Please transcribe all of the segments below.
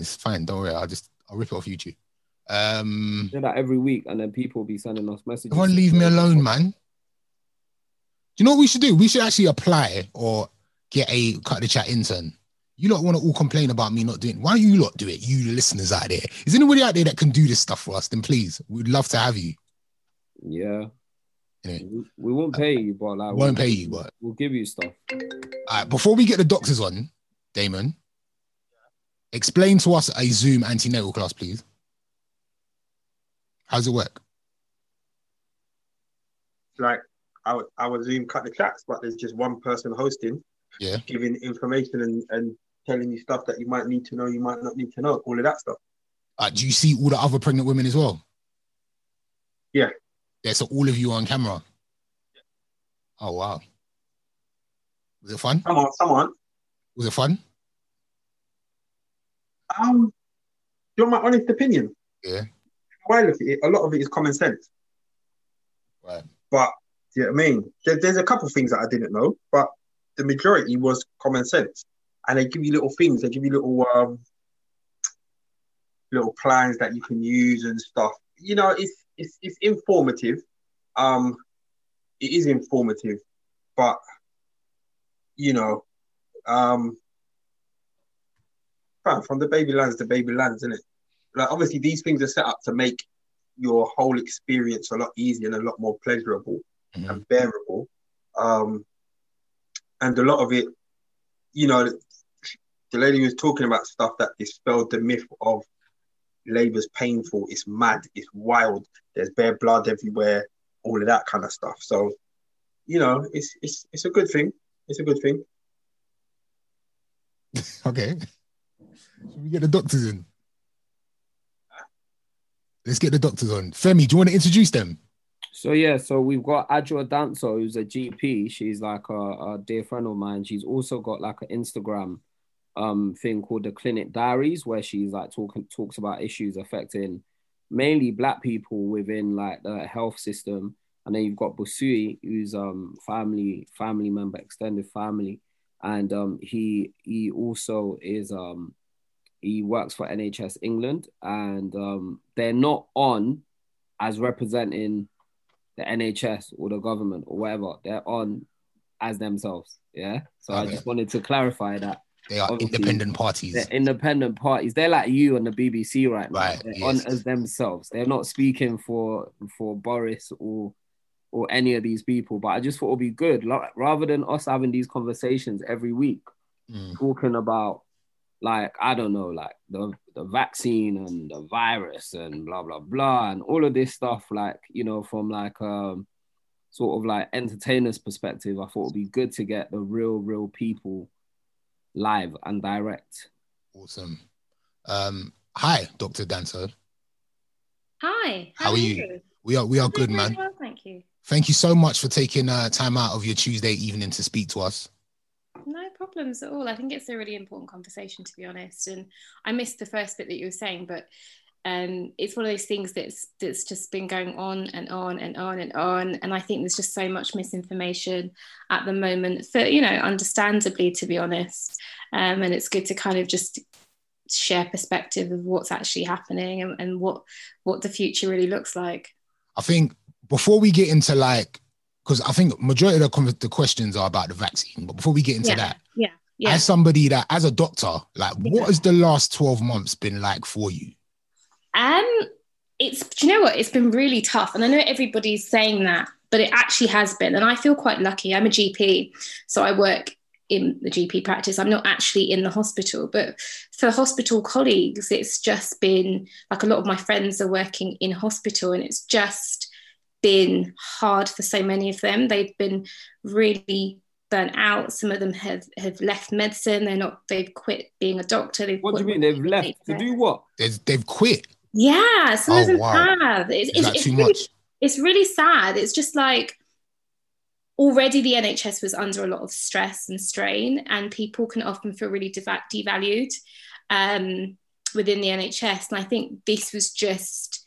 It's fine. Don't worry. I'll just I'll rip it off YouTube. Um, Do that every week, and then people will be sending us messages. everyone leave me alone, man. Do you know what we should do? We should actually apply or get a cut the chat intern. You lot want to all complain about me not doing. Why don't you lot do it? You listeners out there. Is anybody out there that can do this stuff for us? Then please, we'd love to have you. Yeah. We, we won't pay you, but like Won't we'll, pay you, but we'll give you stuff. All right, before we get the doctors on, Damon, explain to us a Zoom antenatal class, please. How's it work? It's like our, our Zoom cut the chats, but there's just one person hosting, Yeah. giving information and, and telling you stuff that you might need to know, you might not need to know, all of that stuff. Uh, do you see all the other pregnant women as well? Yeah. Yeah, so all of you on camera. Oh wow. Was it fun? Come on, come on. Was it fun? Um, you want my honest opinion? Yeah. Why look at it, a lot of it is common sense. Right. But do you know what I mean? There, there's a couple of things that I didn't know, but the majority was common sense. And they give you little things, they give you little um little plans that you can use and stuff. You know, it's it's it's informative. Um it is informative, but you know, um fam, from the baby lands to baby lands, isn't it? Like obviously these things are set up to make your whole experience a lot easier and a lot more pleasurable Mhm. and bearable. Um, and a lot of it, you know, the lady was talking about stuff that dispelled the myth of labor's painful, it's mad, it's wild, there's bare blood everywhere, all of that kind of stuff. So, you know, it's it's it's a good thing. It's a good thing. Okay. Should we get the doctors in? Let's get the doctors on. Femi, do you want to introduce them? So yeah, so we've got Adjoa Danso, who's a GP. She's like a, a dear friend of mine. She's also got like an Instagram um thing called the Clinic Diaries, where she's like talking talks about issues affecting mainly black people within like the health system. And then you've got Busui, who's um family family member, extended family, and um he he also is um he works for NHS England, and um they're not on as representing the NHS or the government or whatever. They're on as themselves. Yeah. So I just wanted to clarify that They are Obviously, independent parties. they're independent parties. They're like you on the BBC right now. Right, They're yes. on as themselves. They're not speaking for for Boris or or any of these people. But I just thought it'd be good, like, rather than us having these conversations every week, Mm. talking about like I don't know, like the the vaccine and the virus and blah blah blah and all of this stuff. Like you know, from like um sort of like entertainers' perspective, I thought it'd be good to get the real real people live and direct. Awesome. Um, hi, Dr. Danso. Hi. How are you? We are we are good, man. Well, thank you. Thank you so much for taking uh, time out of your Tuesday evening to speak to us. No problems at all. I think it's a really important conversation, to be honest. And I missed the first bit that you were saying, but um, it's one of those things that's that's just been going on and on and on and on. And I think there's just so much misinformation at the moment for you know, understandably, to be honest. Um, and it's good to kind of just share perspective of what's actually happening and, and what what the future really looks like. I think before we get into like, because I think majority of the, the questions are about the vaccine, but before we get into Yeah. that, Yeah. Yeah. as somebody that, as a doctor, like, Yeah. what has the last 12 months been like for you? Um, it's do you know what? It's been really tough, and I know everybody's saying that, but it actually has been. And I feel quite lucky. I'm a GP, so I work in the GP practice. I'm not actually in the hospital, but for hospital colleagues, it's just been like a lot of my friends are working in hospital, and it's just been hard for so many of them. They've been really burnt out. Some of them have have left medicine. They're not. They've quit being a doctor. They've What do you mean they've left to do what? They've, they've quit. yeah, some Oh, of them wow. have. It's, Is it's, it's too really, much? it's really sad. It's just like already the NHS was under a lot of stress and strain, and people can often feel really deva- devalued um, within the NHS. And I think this was just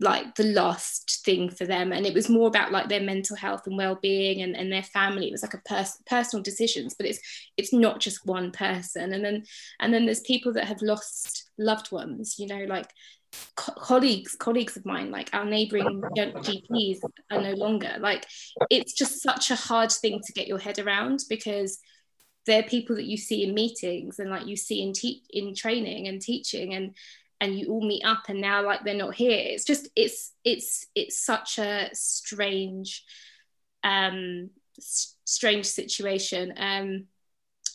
like the last thing for them. And it was more about like their mental health and well-being and, and their family. It was like a pers- personal decisions but it's it's not just one person. And then and then there's people that have lost loved ones you know like co- colleagues colleagues of mine like our neighboring gps are no longer. Like it's just such a hard thing to get your head around because they're people that you see in meetings and like you see in te- in training and teaching. And and you all meet up and now like they're not here. It's just it's it's it's such a strange um s- strange situation. Um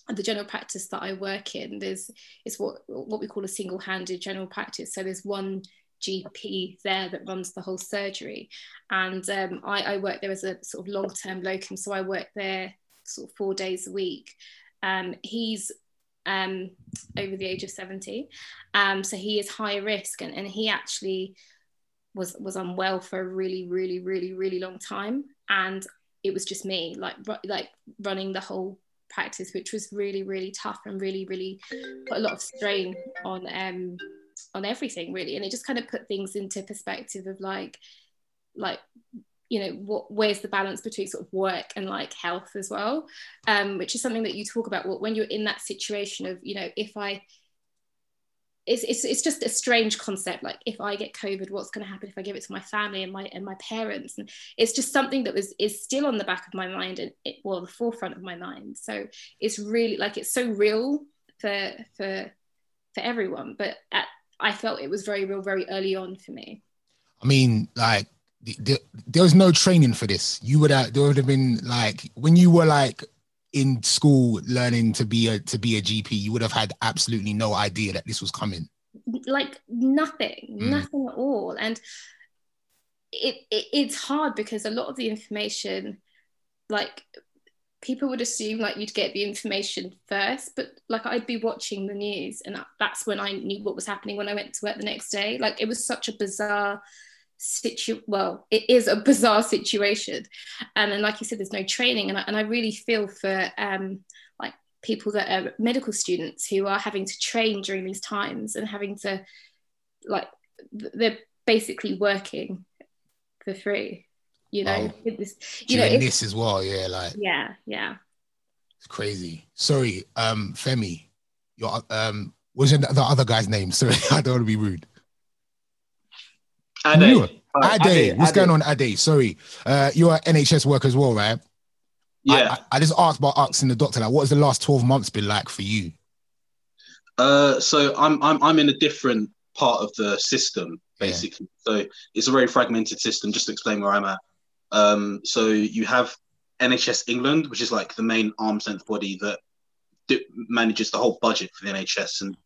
the general practice that I work in there's is what what we call a single-handed general practice. So there's one GP there that runs the whole surgery. And um, I, I work there as a sort of long-term locum. So I work there sort of four days a week. Um, he's um, over the age of 70. Um, so he is high risk and, and he actually was was unwell for a really, really, really, really long time. And it was just me, like like running the whole practice, which was really, really tough and really, really put a lot of strain on um on everything really. And it just kind of put things into perspective of like like you know what where's the balance between sort of work and like health as well? Um, which is something that you talk about when you're in that situation of you know if i it's, it's, it's just a strange concept like if i get covid what's going to happen if i give it to my family and my and my parents? And it's just something that was is still on the back of my mind and it well the forefront of my mind. So it's really like it's so real for for for everyone but at, i felt it was very real very early on for me. I mean like there, there was no training for this. You would have there would have been like when you were like in school learning to be a to be a GP, you would have had absolutely no idea that this was coming. Like nothing, mm. nothing at all. And it, it it's hard because a lot of the information, like people would assume like you'd get the information first but like i'd be watching the news and that's when i knew what was happening when i went to work the next day like it was such a bizarre situ well it is a bizarre situation. Um, and like you said there's no training. And I, and I really feel for um, like people that are medical students who are having to train during these times and having to like they're basically working for free you know? Oh, this you know this as well? Yeah like yeah yeah. It's crazy. Sorry um femi your um what's the other guy's name? Sorry i don't want to be rude Ade. Ade. Ade. What's Ade. going on, Ade? Sorry. Uh, you're an NHS worker as well, right? Yeah. I, I, just asked about asking the doctor, like, what has the last 12 months been like for you? Uh, so I'm, I'm, I'm in a different part of the system, basically. Yeah. So it's a very fragmented system, just to explain where I'm at. Um, so you have NHS England, which is like the main arm's length body that manages the whole budget for the NHS and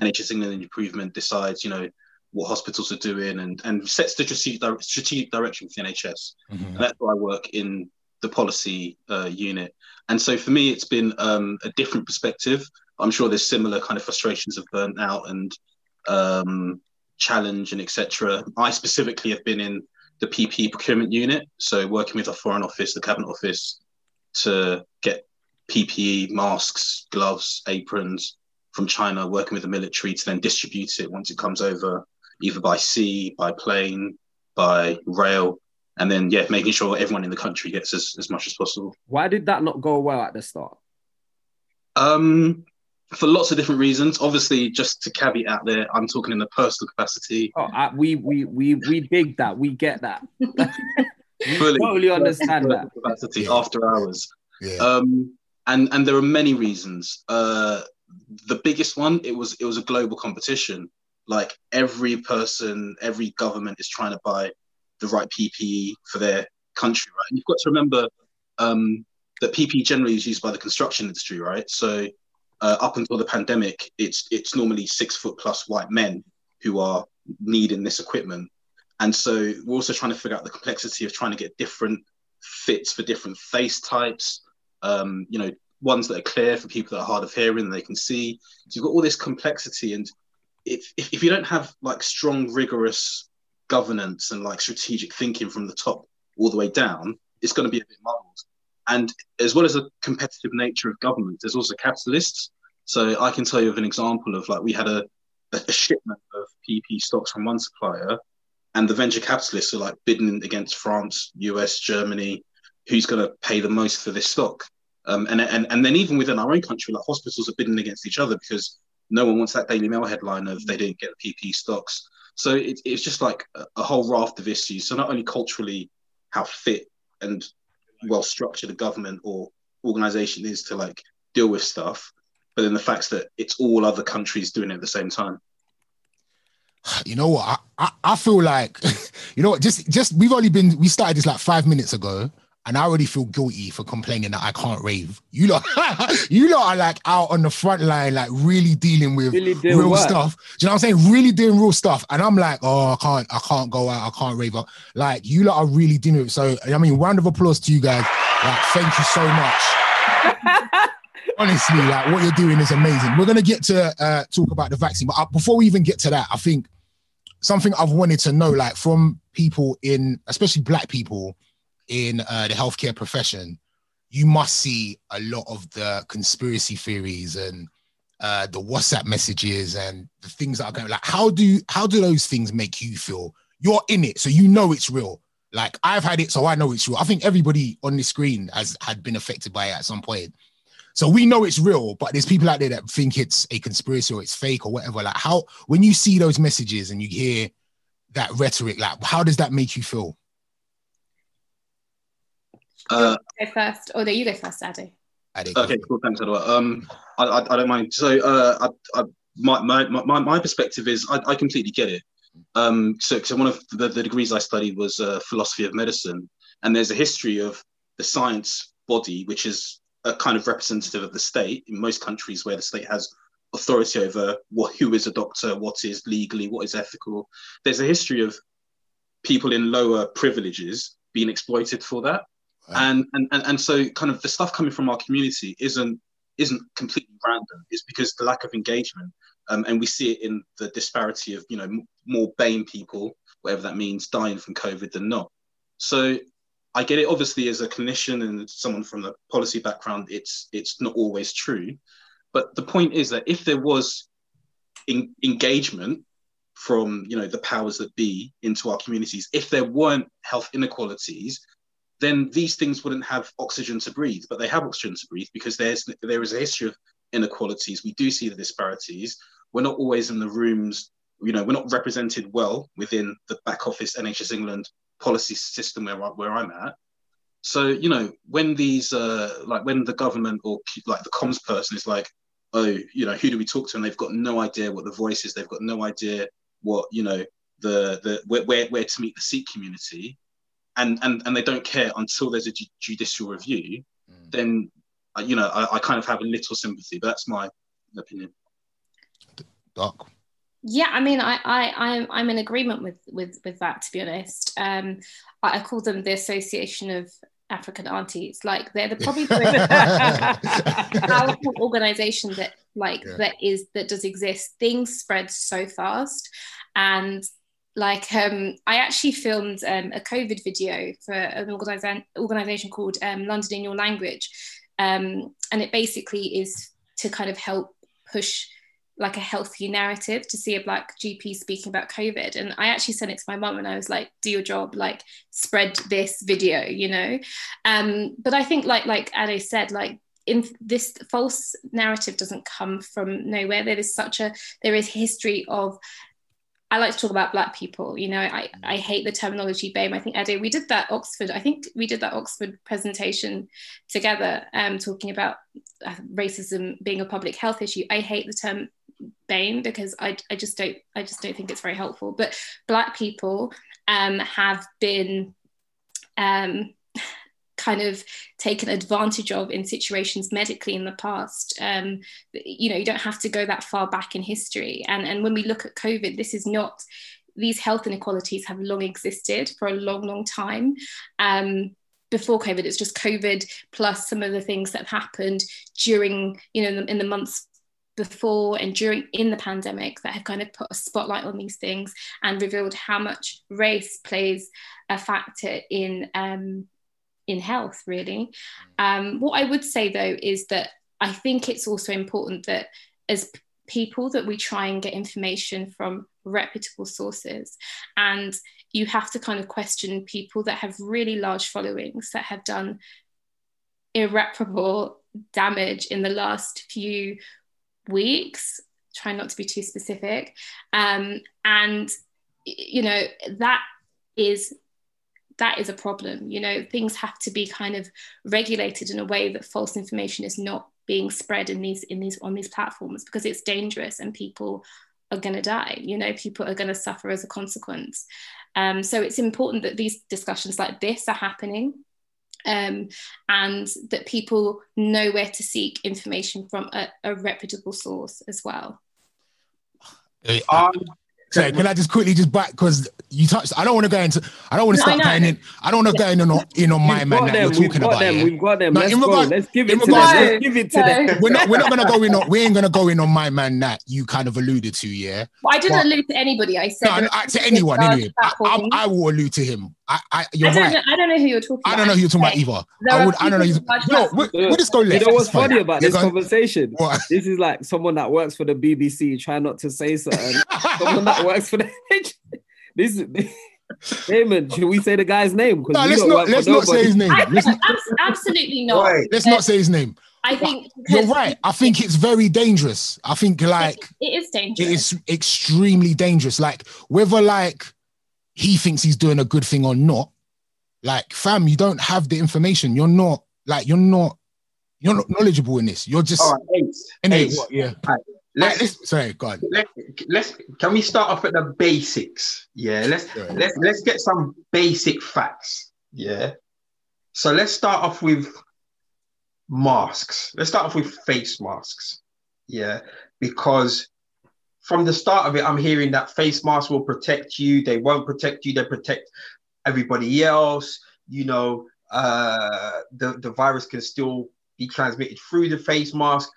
NHS England Improvement decides, you know, what hospitals are doing and, and sets the strategic, strategic direction for the NHS. Mm-hmm. And that's why I work in the policy uh, unit. And so for me, it's been um, a different perspective. I'm sure there's similar kind of frustrations of burnt out and um, challenge and etc. I specifically have been in the PPE procurement unit, so working with the Foreign Office, the Cabinet Office, to get PPE, masks, gloves, aprons from China, working with the military to then distribute it once it comes over either by sea, by plane, by rail, and then yeah, making sure everyone in the country gets as, as much as possible. Why did that not go well at the start? Um, for lots of different reasons. Obviously, just to caveat out there, I'm talking in a personal capacity. Oh, I, we we we we dig that. We get that. Fully totally understand that. Capacity yeah. after hours. Yeah. Um, and and there are many reasons. Uh, the biggest one it was it was a global competition like every person, every government is trying to buy the right PPE for their country, right? And you've got to remember um, that PPE generally is used by the construction industry, right? So uh, up until the pandemic, it's it's normally six foot plus white men who are needing this equipment, and so we're also trying to figure out the complexity of trying to get different fits for different face types. Um, you know, ones that are clear for people that are hard of hearing, they can see. So you've got all this complexity, and if, if, you don't have like strong, rigorous governance and like strategic thinking from the top all the way down, it's going to be a bit muddled. And as well as the competitive nature of government, there's also capitalists. So I can tell you of an example of like we had a, a shipment of PP stocks from one supplier, and the venture capitalists are like bidding against France, US, Germany, who's going to pay the most for this stock. Um, and, and and then even within our own country, like hospitals are bidding against each other because no one wants that Daily Mail headline of they mm. didn't get the PP stocks. So it, it's just like a, a whole raft of issues. So not only culturally, how fit and well structured a government or organization is to like deal with stuff, but then the facts that it's all other countries doing it at the same time. You know what? I, I, I feel like, you know what? Just just we've only been we started this like five minutes ago, and I already feel guilty for complaining that I can't rave. You lot, you lot are like out on the front line, like really dealing with Really real what? stuff. Do you know what I'm saying? Really doing real stuff, and I'm like, oh, I can't, I can't go out, I can't rave. up. Like you lot are really doing it. So I mean, round of applause to you guys. Like, thank you so much. Honestly, like what you're doing is amazing. We're gonna get to uh, talk about the vaccine, but uh, before we even get to that, I think something I've wanted to know, like from people in, especially Black people in uh, the healthcare profession, you must see a lot of the conspiracy theories and uh, the WhatsApp messages and the things that are going. Like, how do how do those things make you feel? You're in it, so you know it's real. Like I've had it, so I know it's real. I think everybody on the screen has had been affected by it at some point. So we know it's real, but there's people out there that think it's a conspiracy or it's fake or whatever. Like how when you see those messages and you hear that rhetoric, like how does that make you feel? Uh, Go first. Oh, no, you go first, Adi. Ade? Okay, cool. Thanks, Edward. Um, I, I, I don't mind. So, uh, I, I, my, my, my, my perspective is I, I completely get it. Um, so, so one of the, the degrees I studied was uh, philosophy of medicine, and there's a history of the science body, which is a kind of representative of the state in most countries where the state has authority over what who is a doctor, what is legally, what is ethical. There's a history of people in lower privileges being exploited for that and, and and and so kind of the stuff coming from our community isn't isn't completely random. It's because the lack of engagement um, and we see it in the disparity of you know m- more BAME people whatever that means dying from covid than not. So i get it obviously as a clinician and someone from the policy background it's it's not always true. But the point is that if there was in, engagement from you know the powers that be into our communities if there weren't health inequalities then these things wouldn't have oxygen to breathe, but they have oxygen to breathe because there's there is a history of inequalities. We do see the disparities. We're not always in the rooms, you know, we're not represented well within the back office NHS England policy system where, where I'm at. So, you know, when these uh like when the government or like the comms person is like, oh, you know, who do we talk to? And they've got no idea what the voice is, they've got no idea what, you know, the the where where, where to meet the Sikh community and and and they don't care until there's a ju- judicial review, Mm. then uh, you know I, I kind of have a little sympathy, but that's my opinion. Doc. Yeah, I mean, I, I, I'm, I'm in agreement with, with, with that. To be honest, um, I, I call them the Association of African Aunties. Like they're the probably the powerful organization that like Yeah. that is that does exist. Things spread so fast, and like um, I actually filmed um, a COVID video for an organization organization called um, London in Your Language, um, and it basically is to kind of help push like a healthy narrative to see a black GP speaking about COVID. And I actually sent it to my mum and I was like, do your job, like spread this video, you know? Um, but I think like like Ade said, like in this false narrative doesn't come from nowhere. There is such a there is history of I like to talk about black people. You know, I, I hate the terminology BAME. I think Ade, we did that Oxford. I think we did that Oxford presentation together, um, talking about uh, racism being a public health issue. I hate the term BAME because I, I just don't I just don't think it's very helpful. But black people um, have been um, kind of taken advantage of in situations medically in the past. Um, you know, you don't have to go that far back in history. And and when we look at COVID, this is not these health inequalities have long existed for a long, long time. Um, before COVID, it's just COVID plus some of the things that have happened during, you know, in the, in the months before and during in the pandemic that have kind of put a spotlight on these things and revealed how much race plays a factor in um, in health really um, what i would say though is that i think it's also important that as p- people that we try and get information from reputable sources and you have to kind of question people that have really large followings that have done irreparable damage in the last few weeks. Try not to be too specific. Um, and, you know, that is that is a problem. You know things have to be kind of regulated in a way that false information is not being spread in these in these on these platforms because it's dangerous and people are going to die you know people are going to suffer as a consequence. Um, so it's important that these discussions like this are happening um, and that people know where to seek information from a, a reputable source as well. Um, so can I just quickly just back because you touched. I don't want to go into. I don't want to start going in. I don't want to go in on in on my man that them. you're talking We've got about. them. yeah? We've got them. No, Let's go. regard- Let's give it to them. Let's give it to No. them. We're not. We're not gonna go in on. We ain't gonna go in on my man that you kind of alluded to. Yeah. well, I didn't But- allude to anybody I said No, to anyone anyway. I, I. I will allude to him. I, I you're I don't right. know, I don't know who you're talking about. I don't know who you're talking about either. There I would. I don't know. people You with large know, platforms. we, we'll just go left. You know what's It's fine. funny about this go on. conversation? What? This is like someone that works for the BBC trying not to say something. someone that works for the. this is. Damon, should we say the guy's name? 'Cause No, let's don't not. work for Let's not say his name. I Let's, think abs- absolutely not. Right. let's not say his name. I think You're right. I think it's very dangerous. I think like it is dangerous. it is extremely dangerous. Like whether like he thinks he's doing a good thing or not, like fam, you don't have the information. You're not like you're not you're not knowledgeable in this. You're just All right, Ace. What, yeah. Let's, Let's, sorry, go on. let, let's can we start off at the basics? Yeah, let's Yeah. let's let's get some basic facts. Yeah. So let's start off with masks. Let's start off with face masks. Yeah, because from the start of it, I'm hearing that face masks will protect you. They won't protect you. They protect everybody else. You know, uh, the the virus can still be transmitted through the face mask.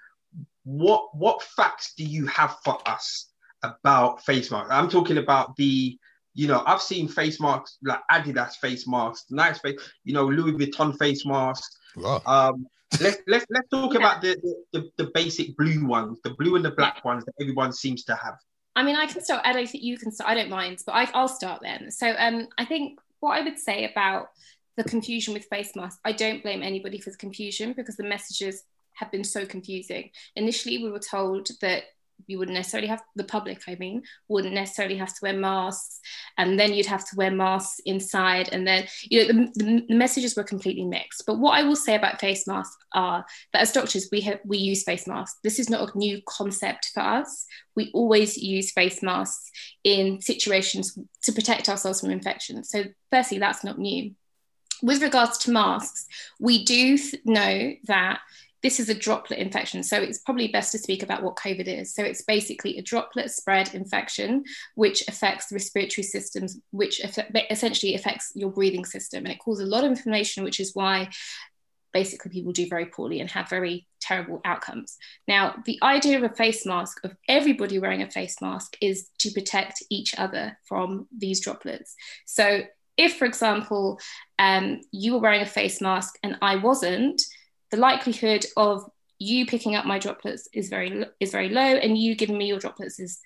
What what facts do you have for us about face masks? I'm talking about the, you know, I've seen face masks like Adidas face masks, nice face, you know, Louis Vuitton face masks. Wow. Um, let's let's let's talk about the, the the basic blue ones, the blue and the black ones that everyone seems to have. I mean, I can start. I don't think you can start. I don't mind, but I, I'll start then. So, um, I think what I would say about the confusion with face masks, I don't blame anybody for the confusion because the messages have been so confusing. Initially, we were told that you wouldn't necessarily have the public, I mean, wouldn't necessarily have to wear masks, and then you'd have to wear masks inside, and then you know the, the, messages were completely mixed. But what I will say about face masks are that as doctors, we have we use face masks. This is not a new concept for us. We always use face masks in situations to protect ourselves from infection. So, firstly, that's not new. With regards to masks, we do th- know that this is a droplet infection. So it's probably best to speak about what COVID is. So it's basically a droplet spread infection, which affects the respiratory systems, which affect, essentially affects your breathing system. And it causes a lot of inflammation, which is why basically people do very poorly and have very terrible outcomes. Now, the idea of a face mask, of everybody wearing a face mask, is to protect each other from these droplets. So if, for example, um, you were wearing a face mask and I wasn't, the likelihood of you picking up my droplets is very is very low, and you giving me your droplets is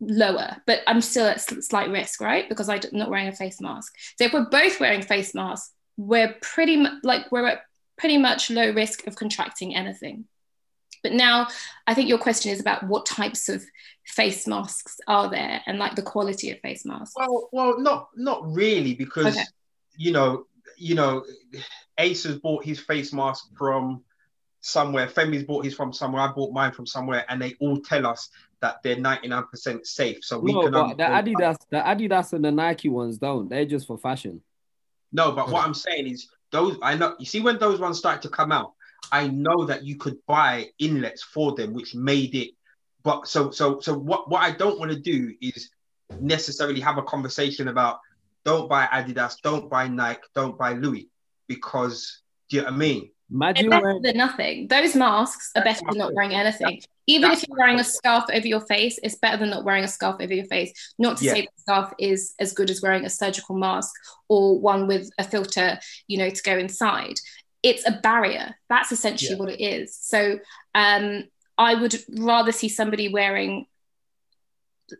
lower. But I'm still at slight risk, right? Because I'm not wearing a face mask. So if we're both wearing face masks, we're pretty mu- like we're at pretty much low risk of contracting anything. But now I think your question is about what types of face masks are there and like the quality of face masks. Well, well, not not really, because Okay. you know, you know, Ace has bought his face mask from somewhere. Femi's bought his from somewhere. I bought mine from somewhere, and they all tell us that they're ninety nine percent safe. So we No, can. but the Adidas, the Adidas and the Nike ones don't. They're just for fashion. No, but what I'm saying is those. I know. You see, when those ones started to come out, I know that you could buy inlets for them, which made it. But so so so what what I don't want to do is necessarily have a conversation about don't buy Adidas, don't buy Nike, don't buy Louis, because do you know what I mean? They're Imagine better wearing, than nothing. Those masks are better than not wearing anything. Even if you're wearing a scarf over your face, it's better than not wearing a scarf over your face. Not to Yeah. say the scarf is as good as wearing a surgical mask or one with a filter, you know, to go inside. It's a barrier. That's essentially Yeah. what it is. So um, I would rather see somebody wearing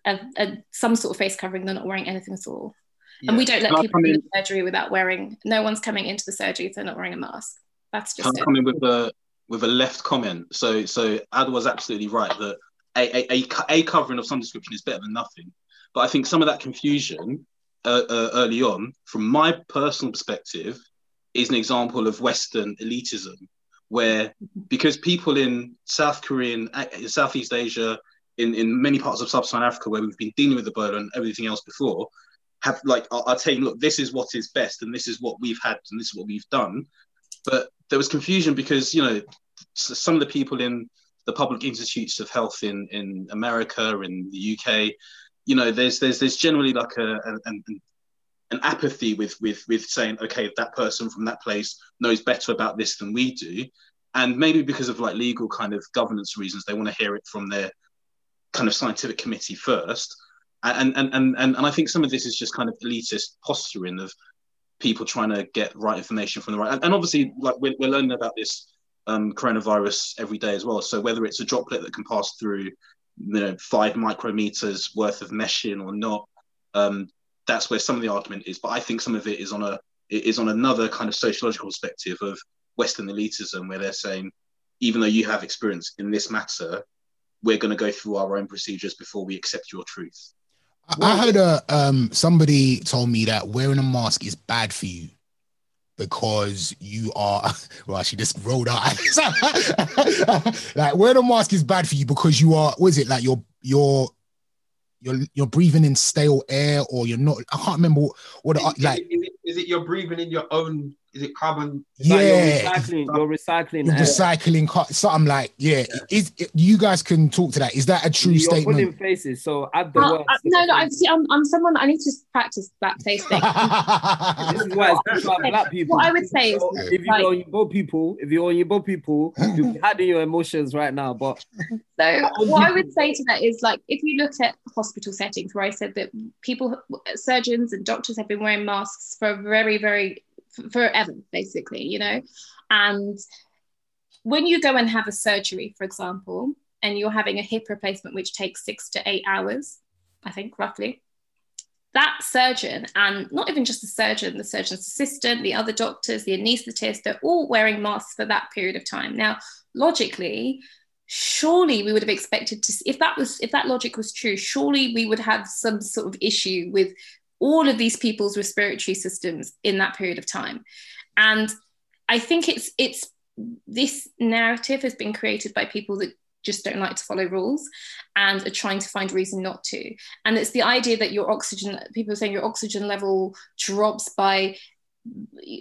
a, a, some sort of face covering than not wearing anything at all. And we don't let Can I people come in in? the surgery without wearing. No one's coming into the surgery if they're not wearing a mask. That's just it. come in with a with a left comment? So so Ad was absolutely right that a, a, a, a covering of some description is better than nothing. But I think some of that confusion uh, uh, early on, from my personal perspective, is an example of Western elitism, where because people in South Korean, in Southeast Asia, in, in many parts of sub-Saharan Africa, where we've been dealing with Ebola and everything else before, have like are, are saying, look, this is what is best, and this is what we've had, and this is what we've done. But there was confusion because you know some of the people in the public institutes of health in in America, in the UK, you know, there's there's there's generally like a an, an apathy with with with saying, okay, that person from that place knows better about this than we do, and maybe because of like legal kind of governance reasons, they want to hear it from their kind of scientific committee first. And and and and, I think some of this is just kind of elitist posturing of people trying to get right information from the right. And, and obviously, like we're, we're learning about this um, coronavirus every day as well. So whether it's a droplet that can pass through, you know, five micrometers worth of meshing or not, um, that's where some of the argument is. But I think some of it is on a it is on another kind of sociological perspective of Western elitism, where they're saying, even though you have experience in this matter, we're going to go through our own procedures before we accept your truth. I- heard a um somebody told me that wearing a mask is bad for you because you are well she just rolled out like wearing a mask is bad for you because you are what is it like you're you're you're you're breathing in stale air or you're not I can't remember what, what Is, the- like is, it, is it you're breathing in your own? Is it carbon? Like yeah you're recycling. You're recycling. you're air. recycling car- something like yeah, is you guys can talk to that is that a true You're statement putting faces. So add the words. uh, no, no, I'm, see, I'm, I'm someone. I need to practice that face thing. This is why it's good to have black people. What I would say is, if you're like- on Yibo people, if you're on Yibo people, you'll be hiding your emotions right now. But So what I would say to that is like if you look at hospital settings where I said that people surgeons and doctors have been wearing masks for very very forever basically you know? And when you go and have a surgery for example and you're having a hip replacement which takes 6 to 8 hours I think roughly that surgeon and not even just the surgeon the surgeon's assistant the other doctors the anaesthetist they're all wearing masks for that period of time. Now logically surely we would have expected to if that was if that logic was true surely we would have some sort of issue with all of these people's respiratory systems in that period of time and i think it's it's this narrative has been created by people that just don't like to follow rules and are trying to find reason not to and it's the idea that your oxygen people are saying your oxygen level drops by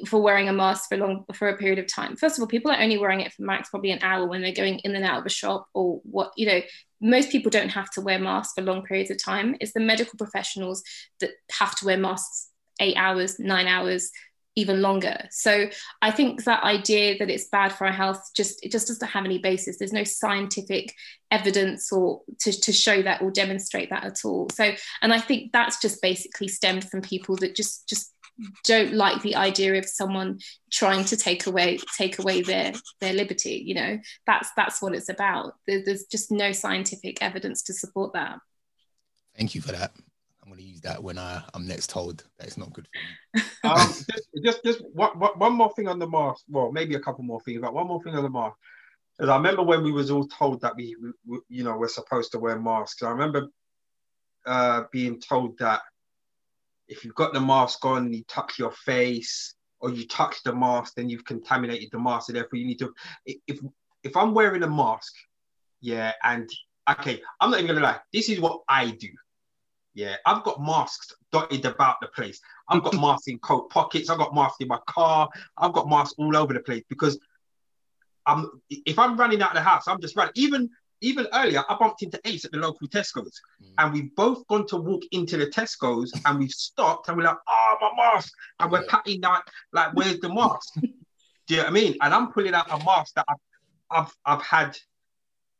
for wearing a mask for long for a period of time. First of all, people are only wearing it for max probably an hour when they're going in and out of a shop or what you know. Most people don't have to wear masks for long periods of time. It's the medical professionals that have to wear masks eight hours, nine hours, even longer. So I think that idea that it's bad for our health just it just doesn't have any basis. There's no scientific evidence or to, to show that or demonstrate that at all. So and I think that's just basically stemmed from people that just just don't like the idea of someone trying to take away take away their their liberty you know that's that's what it's about there, there's just no scientific evidence to support that Thank you for that. I'm going to use that when I, I'm next told that it's not good for me. um, just, just, just one, one one more thing on the mask. Well, maybe a couple more things, but one more thing on the mask. Because I remember when we was all told that we, we you know, we're supposed to wear masks. I remember uh, being told that if you've got the mask on, and you touch your face or you touch the mask, then you've contaminated the mask. So therefore, you need to. If if I'm wearing a mask, yeah, and okay, I'm not even gonna lie. This is what I do. Yeah, I've got masks dotted about the place. I've got masks in coat pockets. I've got masks in my car. I've got masks all over the place because I'm if I'm running out of the house, I'm just running. Even even earlier, I bumped into Ace at the local Tesco's, Mm. and we've both gone to walk into the Tesco's, and we've stopped, and we're like, "Oh, my mask!" And we're Yeah. cutting that, like, "Where's the mask?" Do you know what I mean? And I'm pulling out a mask that I've I've, I've had.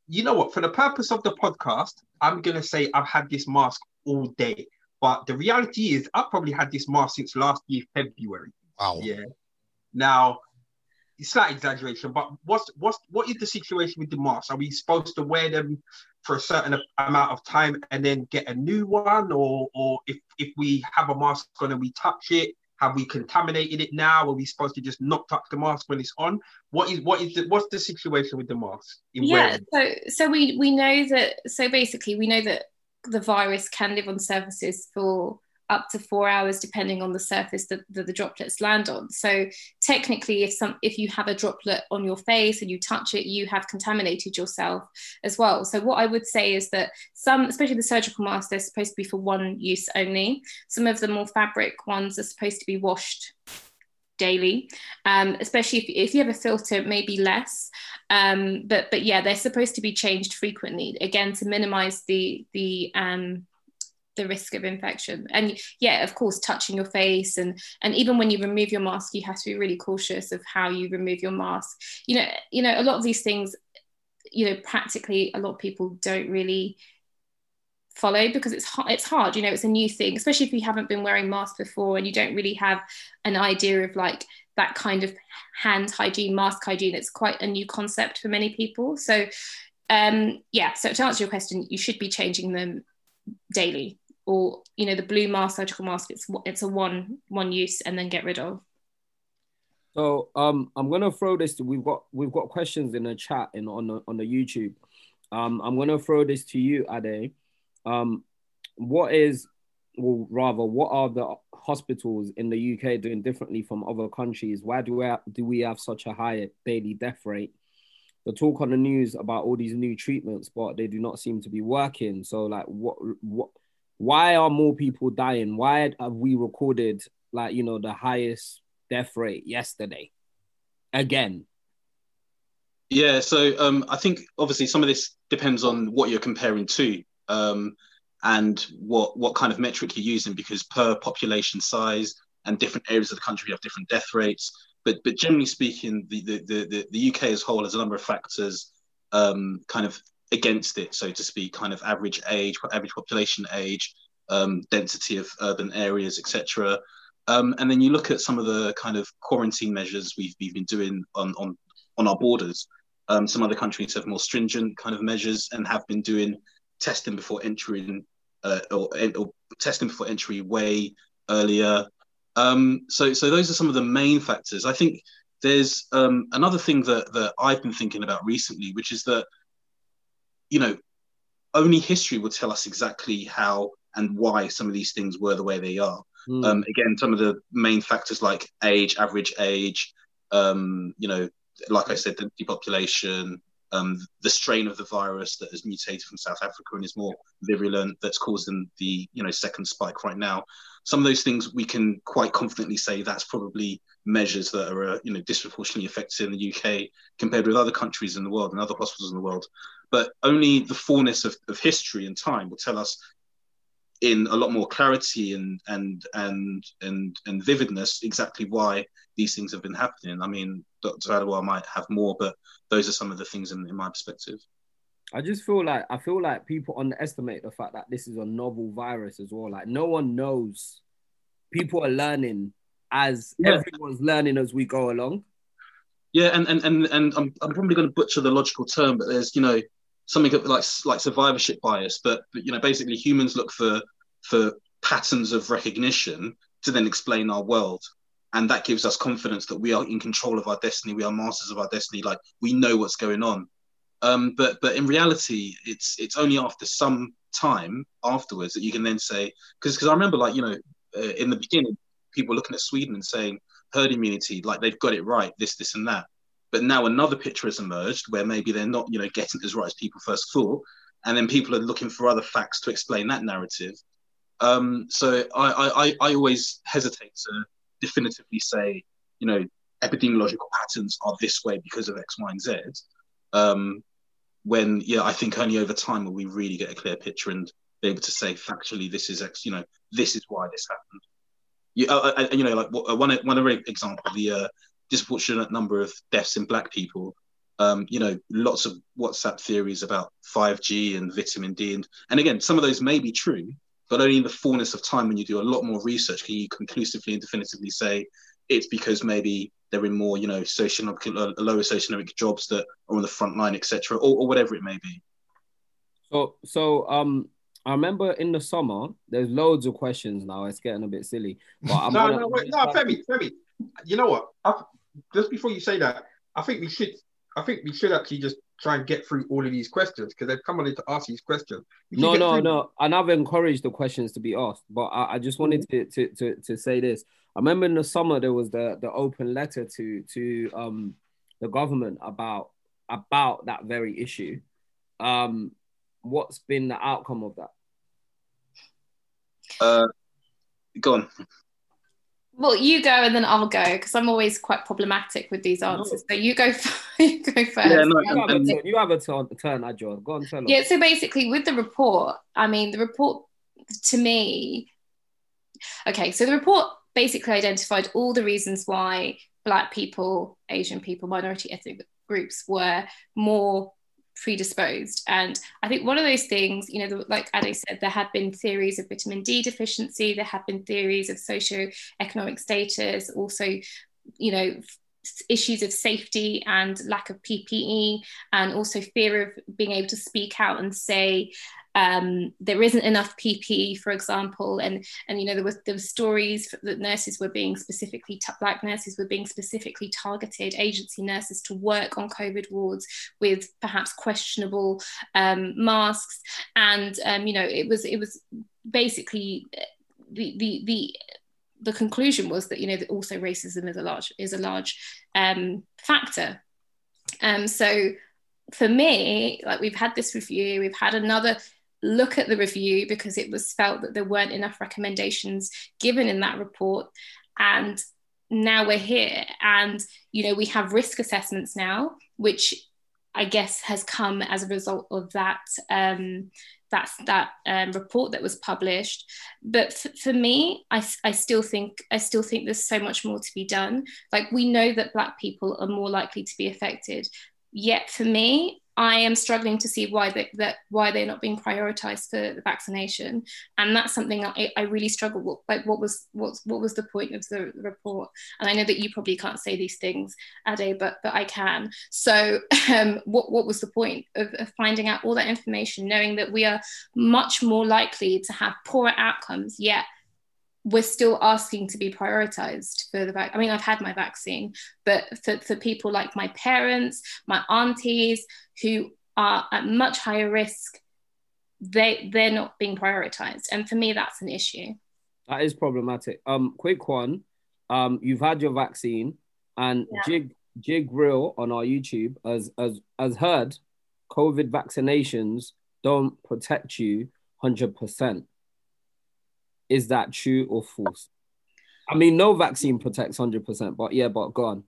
You know what? For the purpose of the podcast, I'm gonna say I've had this mask all day. But the reality is, I've probably had this mask since last year February. Wow. Yeah. Now, slight exaggeration, but what's what's what is the situation with the masks? Are we supposed to wear them for a certain amount of time and then get a new one, or or if if we have a mask on and we touch it, have we contaminated it now? Are we supposed to just not touch the mask when it's on? What is what is the, what's the situation with the mask? yeah, so so we we know that so basically we know that the virus can live on surfaces for up to four hours depending on the surface that, that, the droplets land on. So technically if some if you have a droplet on your face and you touch it you have contaminated yourself as well. So what i would say is that some especially the surgical masks they're supposed to be for one use only. Some of the more fabric ones are supposed to be washed daily. Um, especially if, if you have a filter maybe less. Um, but but yeah they're supposed to be changed frequently again to minimize the the um, the risk of infection. And yeah of course touching your face and and even when you remove your mask you have to be really cautious of how you remove your mask. You know you know a lot of these things you know practically a lot of people don't really follow because it's hard, it's hard you know it's a new thing especially if you haven't been wearing masks before and you don't really have an idea of like that kind of hand hygiene mask hygiene. It's quite a new concept for many people. So um yeah so to answer your question you should be changing them daily or you know the blue mask surgical mask it's it's a one one use and then get rid of. So um i'm gonna throw this to, we've got we've got questions in the chat and on the, on the youtube. Um i'm gonna throw this to you ade. Um what is well rather what are the hospitals in the uk doing differently from other countries? Why do we have, do we have such a high daily death rate? The talk on the news about all these new treatments but they do not seem to be working. So like what what why are more people dying? Why have we recorded like you know the highest death rate yesterday? Again. Yeah, so um, I think obviously some of this depends on what you're comparing to um, and what what kind of metric you're using because per population size and different areas of the country have different death rates. But but generally speaking, the the the, the UK as a whole has a number of factors um, kind of against it, so to speak, kind of average age, average population age, um, density of urban areas, etc. Um, and then you look at some of the kind of quarantine measures we've, we've been doing on, on, on our borders. Um, some other countries have more stringent kind of measures and have been doing testing before entering uh, or, or, testing before entry way earlier. Um, so, so those are some of the main factors. I think there's um, another thing that, that I've been thinking about recently, which is that you know, only history will tell us exactly how and why some of these things were the way they are. Mm. Um, again, some of the main factors like age, average age, um, you know, like I said, the depopulation, um, the strain of the virus that has mutated from South Africa and is more virulent, that's causing the you know second spike right now. Some of those things we can quite confidently say that's probably measures that are uh, you know disproportionately affected in the UK compared with other countries in the world and other hospitals in the world but only the fullness of, of history and time will tell us in a lot more clarity and and and and and vividness exactly why these things have been happening. I mean, Dr. Adewale might have more, but those are some of the things in, in my perspective. I just feel like I feel like people underestimate the fact that this is a novel virus as well. Like no one knows. People are learning as yeah. everyone's learning as we go along. Yeah, and and and, and I'm I'm probably going to butcher the logical term, but there's you know something like like survivorship bias, but, but you know basically humans look for for patterns of recognition to then explain our world. And that gives us confidence that we are in control of our destiny we are masters of our destiny like we know what's going on. Um, but but in reality it's it's only after some time afterwards that you can then say because because i remember like you know uh, in the beginning people looking at sweden and saying herd immunity like they've got it right this this and that but now another picture has emerged where maybe they're not, you know, getting as right as people first thought, and then people are looking for other facts to explain that narrative. Um, so I, I, I always hesitate to definitively say, you know, epidemiological patterns are this way because of X, Y, and Z. Um, when yeah, I think only over time will we really get a clear picture and be able to say factually this is X, you know, this is why this happened. You, uh, uh, you know, like one one other example, the uh, disproportionate number of deaths in black people. Um, you know, lots of WhatsApp theories about 5G and vitamin D. And, and again, some of those may be true, but only in the fullness of time when you do a lot more research can you conclusively and definitively say it's because maybe they're in more, you know, socioeconomic, uh, lower socioeconomic jobs that are on the front line, etc., or, or whatever it may be. So so um I remember in the summer there's loads of questions now. It's getting a bit silly. But I'm no, gonna- no, wait, no, Femi, Femi. You know what? I, just before you say that, I think we should. I think we should actually just try and get through all of these questions because they've come on in to ask these questions. We No, no, through no. And I've encouraged the questions to be asked, but I, I just wanted to, to to to say this. I remember in the summer there was the the open letter to to um the government about about that very issue. Um, what's been the outcome of that? Uh, go on. Well, you go and then I'll go because I'm always quite problematic with these answers. So you go, you go first. Yeah, no, You have a Um, turn. You have a turn, turn Adjoa. Go on, tell us. Yeah, so basically, with the report, I mean, the report to me, okay, so the report basically identified all the reasons why Black people, Asian people, minority ethnic groups were more predisposed. And I think one of those things, you know, like Ade said, there have been theories of vitamin D deficiency, there have been theories of socioeconomic status, also, you know, issues of safety and lack of PPE, and also fear of being able to speak out and say um, there isn't enough PPE, for example, and and you know there was there were stories that nurses were being specifically black nurses were being specifically targeted, agency nurses to work on COVID wards with perhaps questionable um, masks, and um, you know it was it was basically the the the the conclusion was that you know that also racism is a large is a large um, factor. Um, so for me, like we've had this review, we've had another look at the review because it was felt that there weren't enough recommendations given in that report, and now we're here, and you know we have risk assessments now, which I guess has come as a result of that. Um, that's that um, report that was published. But f- for me, I, I still think I still think there's so much more to be done. Like we know that Black people are more likely to be affected. Yet for me, I am struggling to see why they, that why they're not being prioritized for the vaccination, and that's something I, I really struggle with. Like, what was what what was the point of the report? And I know that you probably can't say these things, Ade, but but I can. So, um, what what was the point of, of finding out all that information, knowing that we are much more likely to have poorer outcomes, yet we're still asking to be prioritized for the vac. I mean, I've had my vaccine, but for, for people like my parents, my aunties who are at much higher risk, they they're not being prioritized. And for me, that's an issue. That is problematic. Um, quick one. Um, you've had your vaccine, and Yeah. Jig Jig Real on our YouTube has has has heard COVID vaccinations don't protect you hundred percent. Is that true or false? I mean, no vaccine protects hundred percent, but yeah, but go on.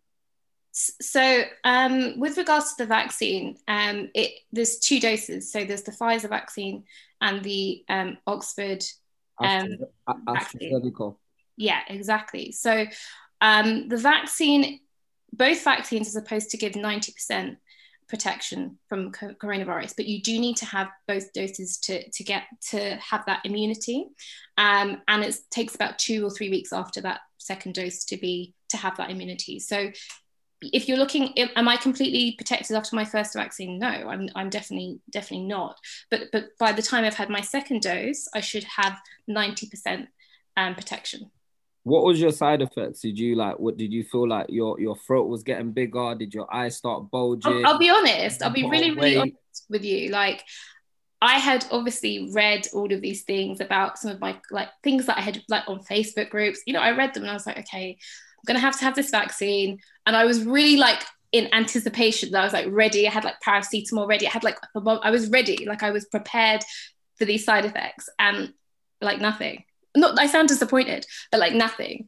So, um, with regards to the vaccine, um, it there's two doses. So there's the Pfizer vaccine and the um, Oxford. Um. AstraZeneca. Yeah, exactly. So um, the vaccine, both vaccines are supposed to give 90% protection from coronavirus, but you do need to have both doses to, to get to have that immunity. Um, and it takes about two or three weeks after that second dose to be to have that immunity. So if you're looking, am I completely protected after my first vaccine? No, I'm, I'm definitely definitely not. But but by the time I've had my second dose, I should have 90% um, protection. What was your side effects? Did you like? What did you feel like? Your your throat was getting bigger? Did your eyes start bulging? I'll, I'll be honest. I'll be really, really honest with you. Like, I had obviously read all of these things about some of my like things that I had like on Facebook groups. You know, I read them and I was like, okay, I'm gonna have to have this vaccine, and I was really like in anticipation. That I was like ready. I had like paracetamol ready. I had like I was ready. Like I was prepared for these side effects, and like nothing. Not I sound disappointed, but like nothing.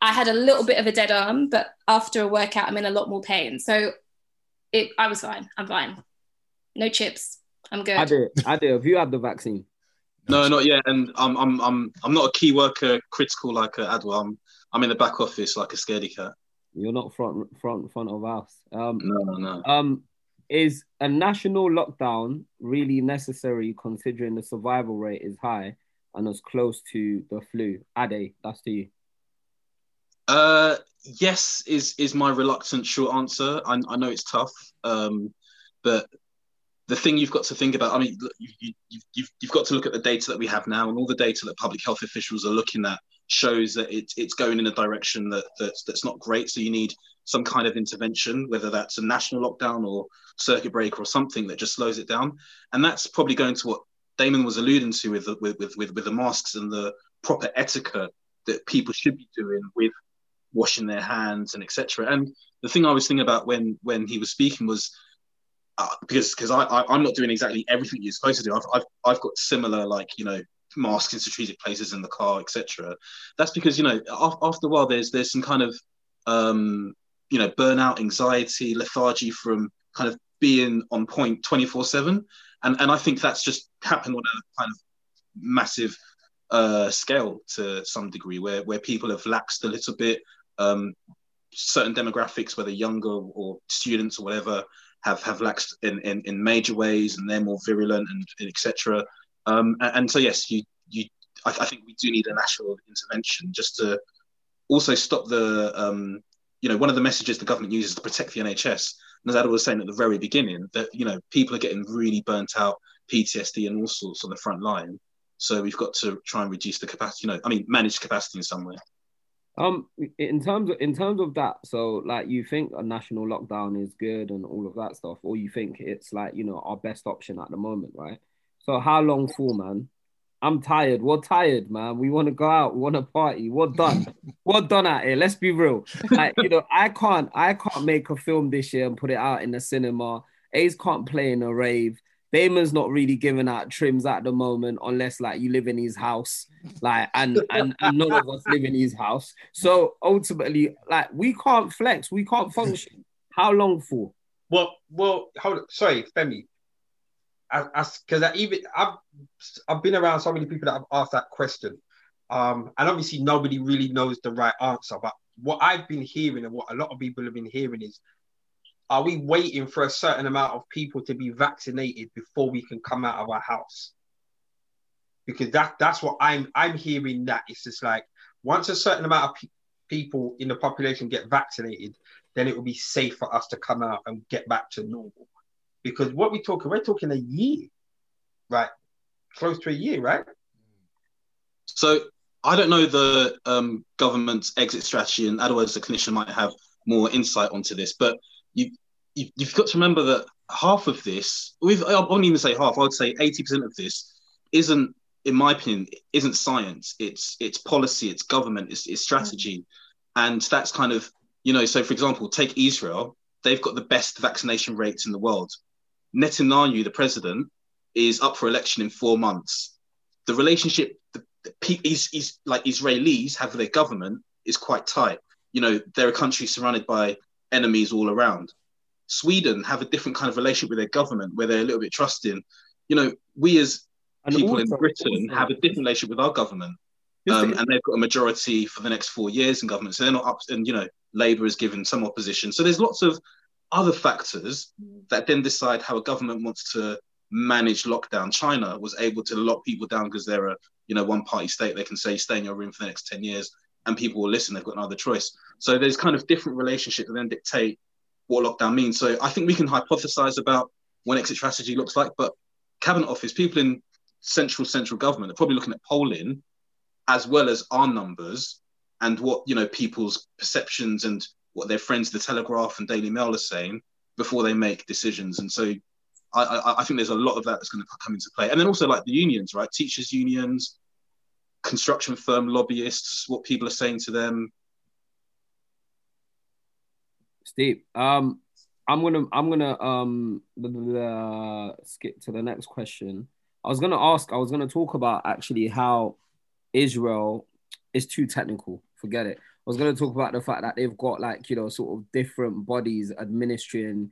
I had a little bit of a dead arm, but after a workout, I'm in a lot more pain. So it I was fine. I'm fine. No chips. I'm good. I do. I Ade, have you had the vaccine? No, not yet. And I'm I'm I'm I'm not a key worker critical like uh, Adwell. I'm I'm in the back office like a scaredy cat. You're not front front front of house. Um, No, no, no. um, is a national lockdown really necessary considering the survival rate is high and as close to the flu? Ade, that's to you. Uh, yes, is is my reluctant short answer. I, I know it's tough, um, but the thing you've got to think about, I mean, you, you, you've, you've got to look at the data that we have now, and all the data that public health officials are looking at shows that it, it's going in a direction that, that's, that's not great. So you need some kind of intervention, whether that's a national lockdown or circuit breaker or something that just slows it down. And that's probably going to what Damon was alluding to with the, with, with, with, the masks and the proper etiquette that people should be doing with washing their hands and etc. And the thing I was thinking about when when he was speaking was uh, because because I, I am not doing exactly everything you're supposed to do. I've, I've I've got similar like you know masks in strategic places in the car, etc. That's because you know after a while there's there's some kind of um, you know burnout, anxiety, lethargy from kind of being on point 24 seven, and and I think that's just happened on a kind of massive uh, scale to some degree, where where people have laxed a little bit. Um, certain demographics, whether younger or students or whatever, have have laxed in, in, in major ways, and they're more virulent and, and etc. Um, and, and, so yes, you you I, I, think we do need a national intervention just to also stop the um, you know one of the messages the government uses to protect the NHS. Adam was saying at the very beginning, that you know people are getting really burnt out, PTSD and all sorts on the front line. So we've got to try and reduce the capacity. You know, I mean, manage capacity in some way. Um, in terms of in terms of that, so like you think a national lockdown is good and all of that stuff, or you think it's like you know our best option at the moment, right? So how long for, man? I'm tired. We're tired, man. We want to go out. We want to party. We're done. We're done at it. Let's be real. Like you know, I can't. I can't make a film this year and put it out in the cinema. Ace can't play in a rave. Damon's not really giving out trims at the moment, unless like you live in his house, like and and, and none of us live in his house. So ultimately, like we can't flex, we can't function. How long for? Well, well, hold on. Sorry, Femi. Because I, I, even I've I've been around so many people that have asked that question, um, and obviously nobody really knows the right answer. But what I've been hearing and what a lot of people have been hearing is are we waiting for a certain amount of people to be vaccinated before we can come out of our house? Because that that's what I'm I'm hearing that it's just like once a certain amount of pe- people in the population get vaccinated, then it will be safe for us to come out and get back to normal. Because what we're talking, we're talking a year, right? Close to a year, right? So I don't know the um, government's exit strategy, and otherwise the clinician might have more insight onto this. But you, you you've got to remember that half of this, we've I won't even say half. I would say eighty percent of this isn't, in my opinion, isn't science. It's it's policy, it's government, it's, it's strategy, and that's kind of you know. So, for example, take Israel. They've got the best vaccination rates in the world. Netanyahu, the president, is up for election in four months. The relationship the, the, is, is like Israelis have their government is quite tight. You know, they're a country surrounded by enemies all around. Sweden have a different kind of relationship with their government where they're a little bit trusting. You know, we as and people also, in Britain also, have a different relationship with our government. Um, and they've got a majority for the next four years in government. So they're not up, and you know, Labour is given some opposition. So there's lots of other factors mm. that then decide how a government wants to manage lockdown. China was able to lock people down because they're a you know one party state. They can say stay in your room for the next ten years, and people will listen. They've got no other choice. So there's kind of different relationships that then dictate what lockdown means. So I think we can hypothesize about what exit strategy looks like, but cabinet office, people in central central government are probably looking at polling as well as our numbers and what you know people's perceptions and what their friends, the Telegraph and Daily Mail, are saying before they make decisions. And so I, I, I think there's a lot of that that's going to come into play. And then also like the unions, right? Teachers unions, construction firm lobbyists, what people are saying to them, Steve, um, I'm gonna I'm gonna um uh, skip to the next question. I was gonna ask. I was gonna talk about actually how Israel is too technical. Forget it. Was gonna talk about the fact that they've got like you know sort of different bodies administering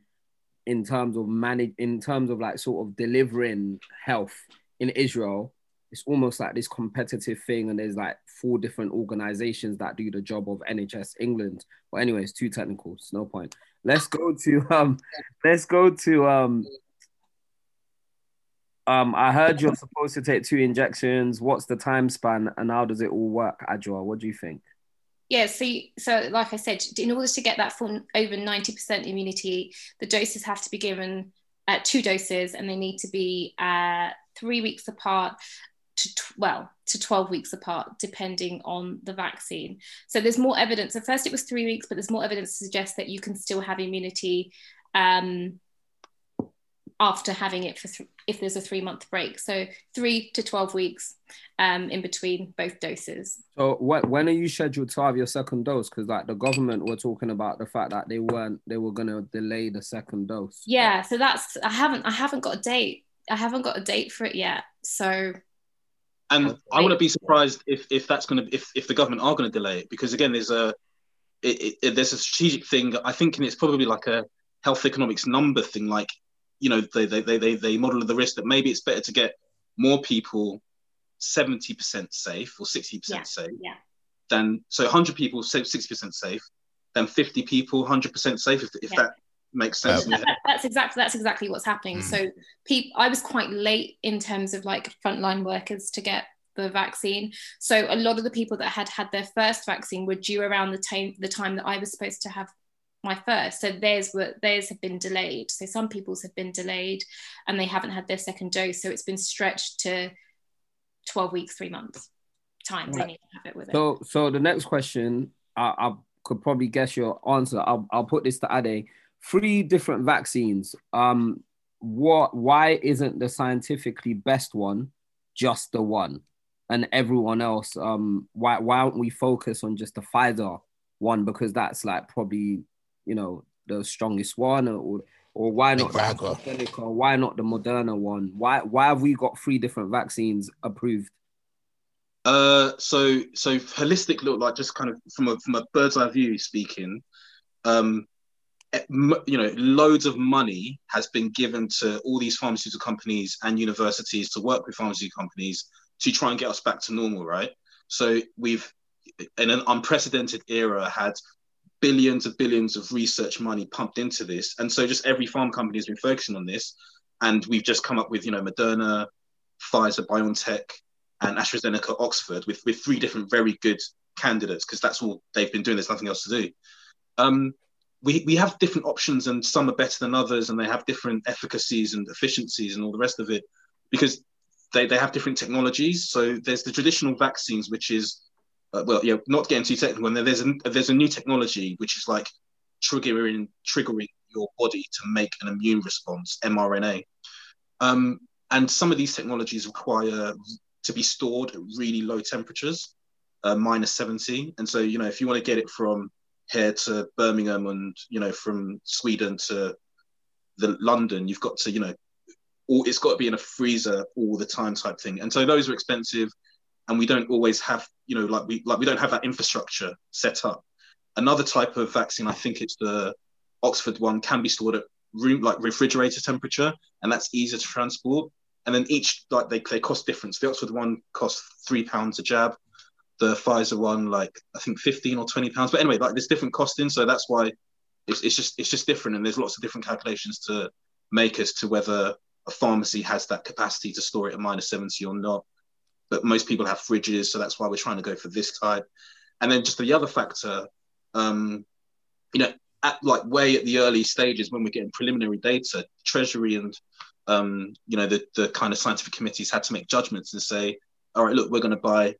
in terms of manage in terms of like sort of delivering health in Israel it's almost like this competitive thing and there's like four different organizations that do the job of NHS England. But anyway, it's too technical. It's no point. Let's go to um let's go to um um I heard you're supposed to take two injections. What's the time span and how does it all work, Adjoa? What do you think? Yeah, so so like I said, in order to get that full over 90% immunity, the doses have to be given uh, two doses, and they need to be uh, three weeks apart to well to 12 weeks apart depending on the vaccine. So there's more evidence. At first it was three weeks but there's more evidence to suggest that you can still have immunity um, after having it for th- if there's a three month break. So three to 12 weeks um, in between both doses. So what when are you scheduled to have your second dose? Because like the government were talking about the fact that they weren't they were going to delay the second dose. Yeah so that's i haven't i haven't got a date. I haven't got a date for it yet. So and I wouldn't be surprised if if that's going to if if the government are going to delay it. Because again there's a it, it, there's a strategic thing. I think and it's probably like a health economics number thing. Like you know they they they they model the risk that maybe it's better to get more people 70% safe or 60% yeah, safe yeah. than so 100 people 60% safe than 50 people 100% safe if, if yeah. that makes sense that, that's exactly that's exactly what's happening mm. so people i was quite late in terms of like frontline workers to get the vaccine so a lot of the people that had had their first vaccine were due around the time the time that i was supposed to have my first. So theirs were theirs have been delayed. So some people's have been delayed and they haven't had their second dose. So it's been stretched to 12 weeks three months. Time right. they need to have it with so it. so the next question I, I could probably guess your answer. I'll, I'll put this to ade. Three different vaccines. Um what why isn't the scientifically best one just the one and everyone else? Um why why don't we focus on just the Pfizer one? Because that's like probably you know the strongest one or or why not the why not the Moderna one? Why why have we got three different vaccines approved? Uh, so so holistic look like just kind of from a from a bird's eye view speaking, um, eh, you know, loads of money has been given to all these pharmaceutical companies and universities to work with pharmaceutical companies to try and get us back to normal, right? So we've in an unprecedented era had billions of billions of research money pumped into this. And so just every pharma company has been focusing on this. And we've just come up with, you know, Moderna, Pfizer, BioNTech, and AstraZeneca, Oxford, with, with three different very good candidates, because that's all they've been doing. There's nothing else to do. Um, we, we have different options, and some are better than others, and they have different efficacies and efficiencies and all the rest of it, because they, they have different technologies. So there's the traditional vaccines, which is uh, well, yeah, not getting too technical. And there's a there's a new technology which is like triggering triggering your body to make an immune response, mRNA. Um, and some of these technologies require to be stored at really low temperatures, uh, minus 70. And so, you know, if you want to get it from here to Birmingham and, you know, from Sweden to the London, you've got to, you know, all, it's got to be in a freezer all the time type thing. And so those are expensive and we don't always have you know like we like we don't have that infrastructure set up. Another type of vaccine i think it's the oxford one can be stored at room like refrigerator temperature and that's easier to transport. And then each like they, they cost different the oxford one costs three pounds a jab. The pfizer one like i think 15 or 20 pounds. But anyway like there's different costing so that's why it's, it's just it's just different and there's lots of different calculations to make as to whether a pharmacy has that capacity to store it at minus 70 or not but most people have fridges, so that's why we're trying to go for this type. And then just the other factor, um, you know, at like way at the early stages when we're getting preliminary data, Treasury and um, you know the the kind of scientific committees had to make judgments and say, all right, look, we're going to buy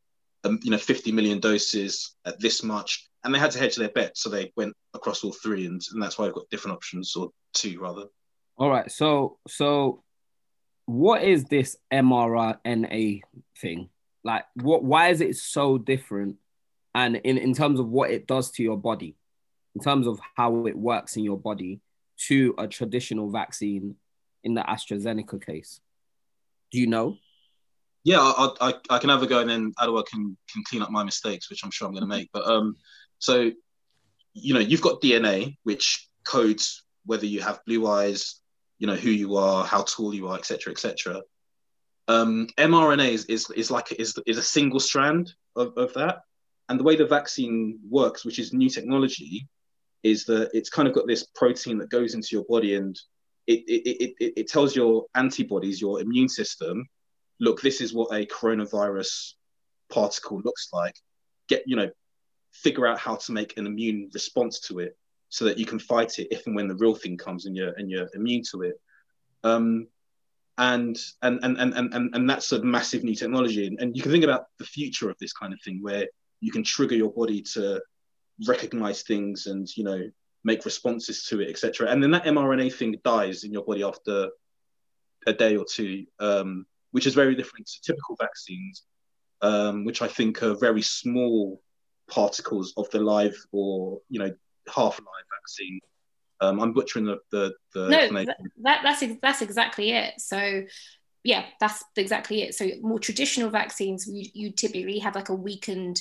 um, you know 50 million doses at this much, and they had to hedge their bet, so they went across all three, and, and that's why we've got different options or two rather. All right, so so what is this mRNA thing? Like, what? Why is it so different? And in in terms of what it does to your body, in terms of how it works in your body, to a traditional vaccine, in the AstraZeneca case, do you know? Yeah, I, I, I can have a go, and then Adwa can can clean up my mistakes, which I'm sure I'm going to make. But um, so you know, you've got DNA, which codes whether you have blue eyes, you know who you are, how tall you are, etc., etc. Um, mRNA is, is, is like is, is a single strand of, of that, and the way the vaccine works, which is new technology, is that it's kind of got this protein that goes into your body and it, it, it, it, tells your antibodies, your immune system, look, this is what a coronavirus particle looks like. Get, you know, figure out how to make an immune response to it so that you can fight it if and when the real thing comes and you're and you're immune to it. Um, and, and, and, and, and, and that's a massive new technology. And, and you can think about the future of this kind of thing where you can trigger your body to recognize things and, you know, make responses to it, etc. And then that mRNA thing dies in your body after a day or two, um, which is very different to typical vaccines, um, which I think are very small particles of the live or you know half live vaccine. Um, I'm butchering the the, the no, that, that, that's that's exactly it. So yeah, that's exactly it. So more traditional vaccines, you, you typically have like a weakened,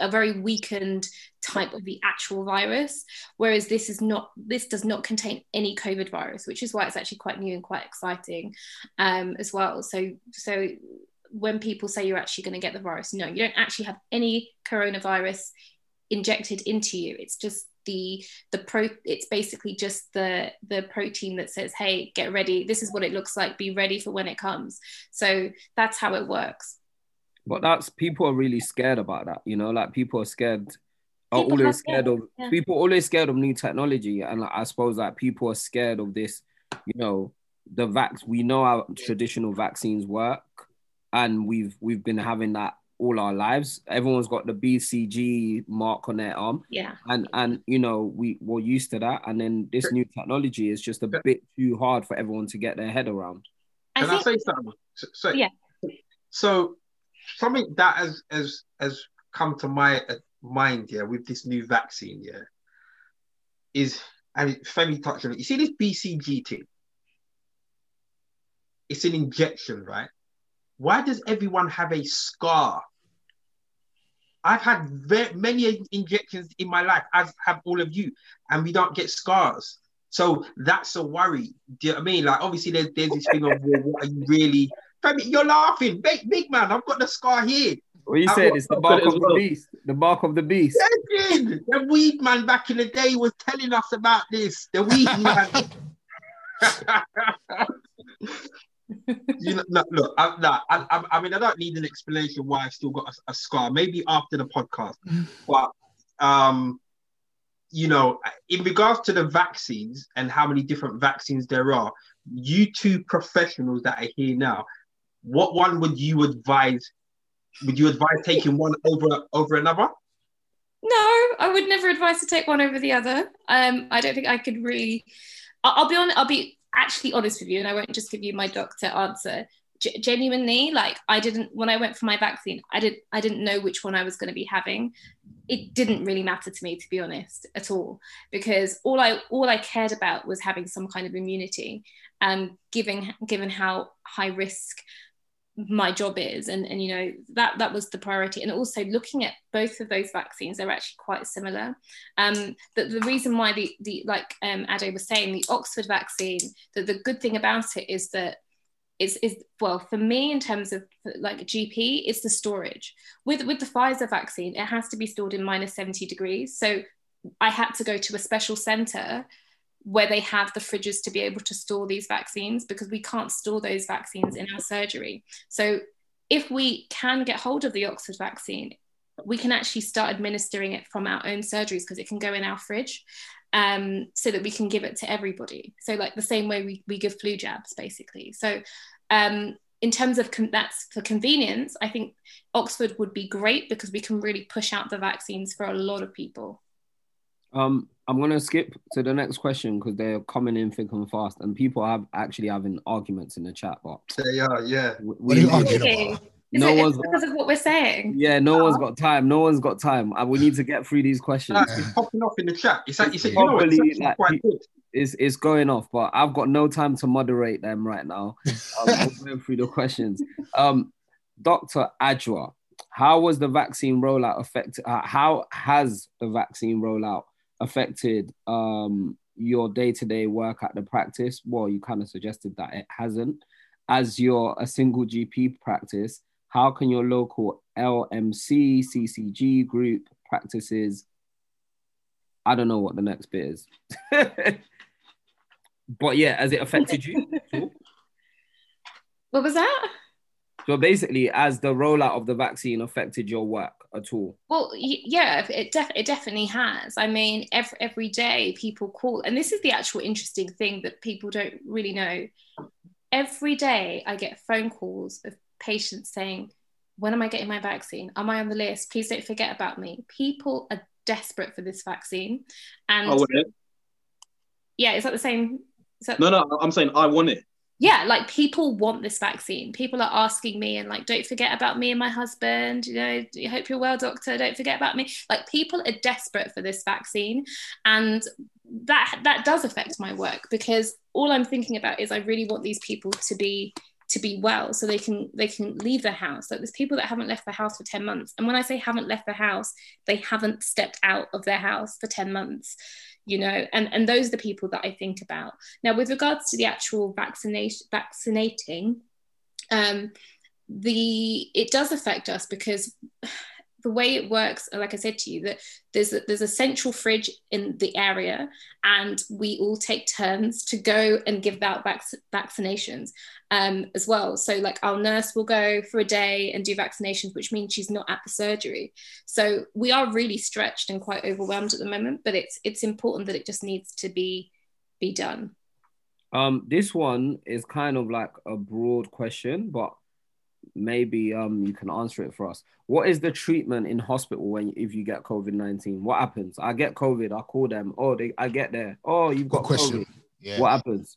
a very weakened type of the actual virus, whereas this is not. This does not contain any COVID virus, which is why it's actually quite new and quite exciting, um, as well. So so when people say you're actually going to get the virus, no, you don't actually have any coronavirus injected into you. It's just the the pro it's basically just the the protein that says hey get ready. This is what it looks like. Be ready for when it comes. So that's how it works. But that's people are really scared about that you know like people are scared are people always scared, of yeah. people always scared of new technology. And like, i suppose like people are scared of this you know the vax we know how traditional vaccines work. And we've we've been having that all our lives. Everyone's got the BCG mark on their arm. Yeah. And and you know, we were used to that. And then this new technology is just a bit too hard for everyone to get their head around. I Can think, I say something? So, yeah. So something that has has has come to my uh, mind, yeah, with this new vaccine, yeah, is and Femi touched on it. You see this BCG thing? It's an injection, right? Why does everyone have a scar? I've had very, many injections in my life, as have all of you, and we don't get scars. So that's a worry. Do you know what I mean? Like, obviously, there's, there's this thing of, well, what are you really? You're laughing. Big, big man, I've got the scar here. What you said is the mark of the beast. The mark of the beast. The weed man back in the day was telling us about this. The weed man. you know, no, look, I, no, I, I, mean, I don't need an explanation why I still got a, a scar. Maybe after the podcast, but um, you know, in regards to the vaccines and how many different vaccines there are, you two professionals that are here now, what one would you advise? Would you advise taking one over over another? No, I would never advise to take one over the other. Um, I don't think I could really. I'll, I'll be on. I'll be actually honest with you, and I won't just give you my doctor answer. G- genuinely, like I didn't when I went for my vaccine, I didn't I didn't know which one I was going to be having. It didn't really matter to me, to be honest, at all, because all I all I cared about was having some kind of immunity, and given given how high risk my job is. And and you know that that was the priority. And also looking at both of those vaccines they're actually quite similar. Um the, the reason why the the like um Ade was saying the Oxford vaccine that the good thing about it is that is is well for me in terms of like GP it's the storage. With with the Pfizer vaccine it has to be stored in minus 70 degrees. So I had to go to a special center where they have the fridges to be able to store these vaccines because we can't store those vaccines in our surgery. So if we can get hold of the Oxford vaccine, we can actually start administering it from our own surgeries because it can go in our fridge um, so that we can give it to everybody. So like the same way we, we give flu jabs basically. So um, in terms of con- that's for convenience, I think Oxford would be great because we can really push out the vaccines for a lot of people. Um, I'm gonna skip to the next question because they're coming in thick and fast, and people have actually having arguments in the chat box. They are, yeah. We, what are you arguing about? Is no it, one's because of what we're saying. Yeah, no oh. one's got time. No one's got time. And we need to get through these questions. it's popping off in the chat. It's like, it's, you know, it's, like, quite good. It's, it's going off, but I've got no time to moderate them right now. I'm going through the questions. Um, Dr. Adjoa, how was the vaccine rollout affected? Uh, how has the vaccine rollout affected um, your day-to-day work at the practice? Well, you kind of suggested that it hasn't. As you're a single GP practice, how can your local LMC, CCG group practices? I don't know what the next bit is. but yeah, has it affected you? what was that? So basically, as the rollout of the vaccine affected your work at all? Well, yeah, it, def- it definitely has. I mean, every, every day people call, and this is the actual interesting thing that people don't really know. Every day I get phone calls of patients saying, When am I getting my vaccine? Am I on the list? Please don't forget about me. People are desperate for this vaccine. And Oh, yeah, is that the same? That- no, no, I'm saying I want it. Yeah, like people want this vaccine. People are asking me and like, don't forget about me and my husband. You know, I hope you're well, doctor. Don't forget about me. Like people are desperate for this vaccine, and that that does affect my work because all I'm thinking about is I really want these people to be to be well so they can they can leave the house like there's people that haven't left the house for 10 months and when i say haven't left the house they haven't stepped out of their house for 10 months you know and and those are the people that i think about. Now with regards to the actual vaccination vaccinating um the it does affect us because the way it works like i said to you that there's a, there's a central fridge in the area and we all take turns to go and give out vac- vaccinations um, as well. So like our nurse will go for a day and do vaccinations which means she's not at the surgery. So we are really stretched and quite overwhelmed at the moment but it's it's important that it just needs to be be done. Um, this one is kind of like a broad question, but maybe um you can answer it for us. What is the treatment in hospital when if you get COVID nineteen? What happens? I get COVID. I call them. Oh, they. I get there. Oh, you've got Good question. COVID. Yeah. What happens?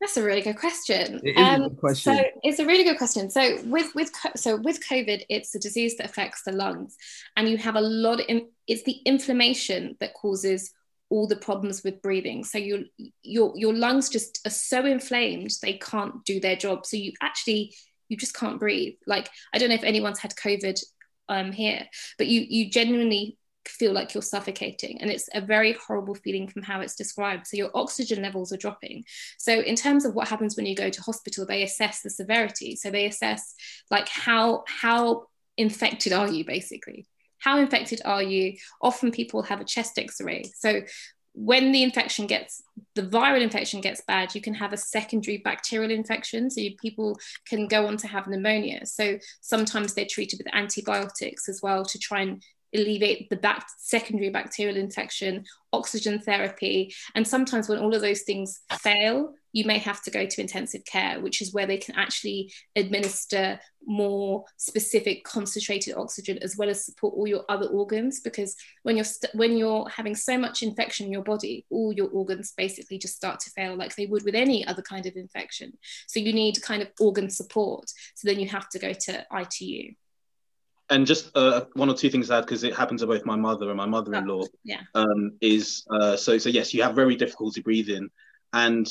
That's a really good question. It is a good question. So it's a really good question. So with with so with COVID, it's a disease that affects the lungs, and you have a lot of in, it's the inflammation that causes all the problems with breathing. So your your your lungs just are so inflamed they can't do their job. So you actually you just can't breathe. Like I don't know if anyone's had COVID um here, but you you genuinely feel like you're suffocating and it's a very horrible feeling from how it's described. So your oxygen levels are dropping. So in terms of what happens when you go to hospital they assess the severity. So they assess like how how infected are you basically? How infected are you? Often people have a chest x-ray. So when the infection gets the viral infection gets bad you can have a secondary bacterial infection. So you, people can go on to have pneumonia. So sometimes they're treated with antibiotics as well to try and alleviate the back, secondary bacterial infection, oxygen therapy. And sometimes when all of those things fail, you may have to go to intensive care, which is where they can actually administer more specific concentrated oxygen as well as support all your other organs. Because when you're st- when you're having so much infection in your body, all your organs basically just start to fail like they would with any other kind of infection. So you need kind of organ support. So then you have to go to ITU. And just uh, one or two things to add because it happened to both my mother and my mother-in-law. Yeah. Um, is uh, so so yes, you have very difficulty breathing, and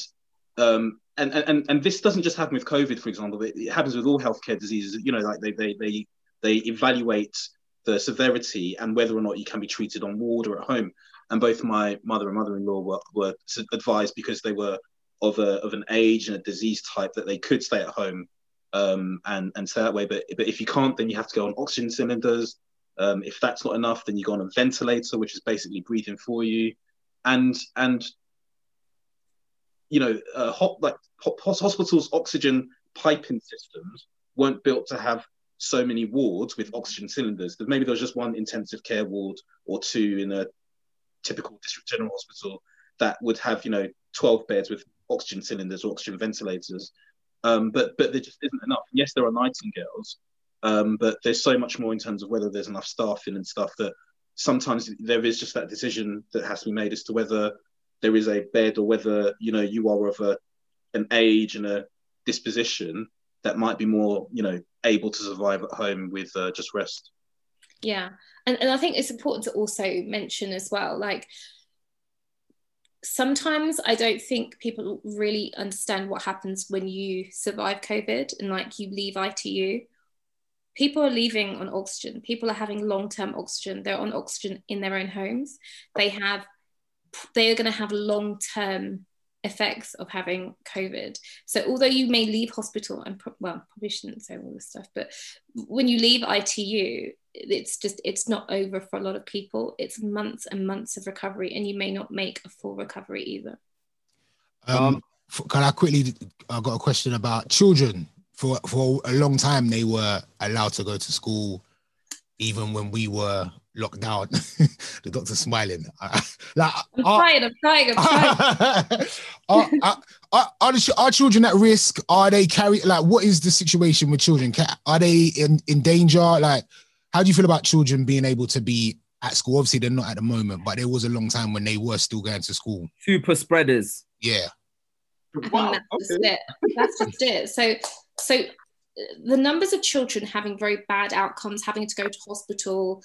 um, and and and this doesn't just happen with COVID, for example. It, it happens with all healthcare diseases. You know, like they they they they evaluate the severity and whether or not you can be treated on ward or at home. And both my mother and mother-in-law were, were advised because they were of a of an age and a disease type that they could stay at home um, and and stay that way. But but if you can't, then you have to go on oxygen cylinders. Um, if that's not enough, then you go on a ventilator, which is basically breathing for you. And and you know, uh, hot, like hospitals' oxygen piping systems weren't built to have so many wards with oxygen cylinders. That maybe there was just one intensive care ward or two in a typical district general hospital that would have you know 12 beds with oxygen cylinders or oxygen ventilators. Um, but but there just isn't enough. Yes, there are nightingales, um, but there's so much more in terms of whether there's enough staffing and stuff that sometimes there is just that decision that has to be made as to whether there is a bed or whether you know you are of a an age and a disposition that might be more you know able to survive at home with uh, just rest. Yeah, and and I think it's important to also mention as well, like sometimes I don't think people really understand what happens when you survive COVID and like you leave ITU. People are leaving on oxygen. People are having long term oxygen. They're on oxygen in their own homes. They have, they are going to have long term effects of having COVID. So although you may leave hospital and pro- well, probably shouldn't say all this stuff, but when you leave ITU, it's just it's not over for a lot of people. It's months and months of recovery, and you may not make a full recovery either. Um, f- can I quickly? I got a question about children. for for a long time they were allowed to go to school, even when we were locked down. the doctor's smiling. like, I'm are, trying, I'm trying, I'm trying. are, are, are, are, the, are children at risk? Are they carry like what is the situation with children? Are they in, in danger? Like, how do you feel about children being able to be at school? Obviously, they're not at the moment, but there was a long time when they were still going to school. Super spreaders. Yeah. I think Wow. that's just it. That's just it. So, so uh, the numbers of children having very bad outcomes, having to go to hospital,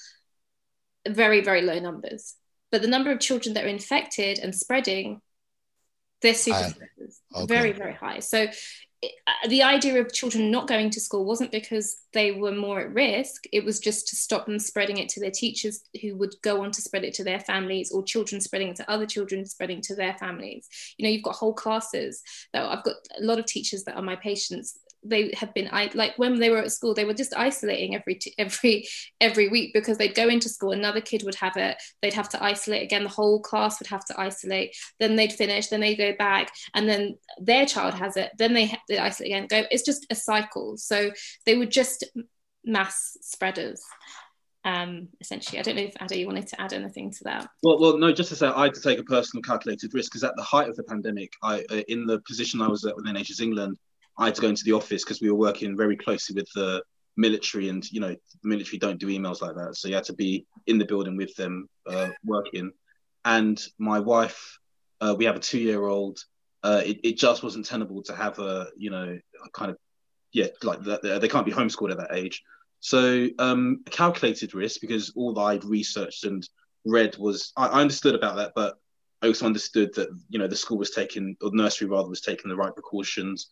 very, very low numbers. But the number of children that are infected and spreading, they're super. Okay. Very, very high. So it- uh, the idea of children not going to school wasn't because they were more at risk. It was just to stop them spreading it to their teachers who would go on to spread it to their families or children spreading it to other children spreading to their families. You know, you've got whole classes that I've got a lot of teachers that are my patients. They have been like when they were at school, they were just isolating every t- every every week because they'd go into school, another kid would have it, they'd have to isolate again, the whole class would have to isolate, then they'd finish, then they go back, and then their child has it, then they, they isolate again, go. It's just a cycle. So they were just mass spreaders, um, essentially. I don't know if Ada, you wanted to add anything to that. Well, well, no. Just to say, I had to take a personal calculated risk because at the height of the pandemic, I, uh, in the position I was at with NHS England, I had to go into the office because we were working very closely with the military, and you know, the military don't do emails like that, so you had to be in the building with them uh, working. And my wife, uh, we have a two-year-old. Uh, it, it just wasn't tenable to have a, you know, a kind of, yeah, like that. They can't be homeschooled at that age. So um, calculated risk because all that I'd researched and read was I, I understood about that, but I also understood that you know the school was taking or nursery rather was taking the right precautions.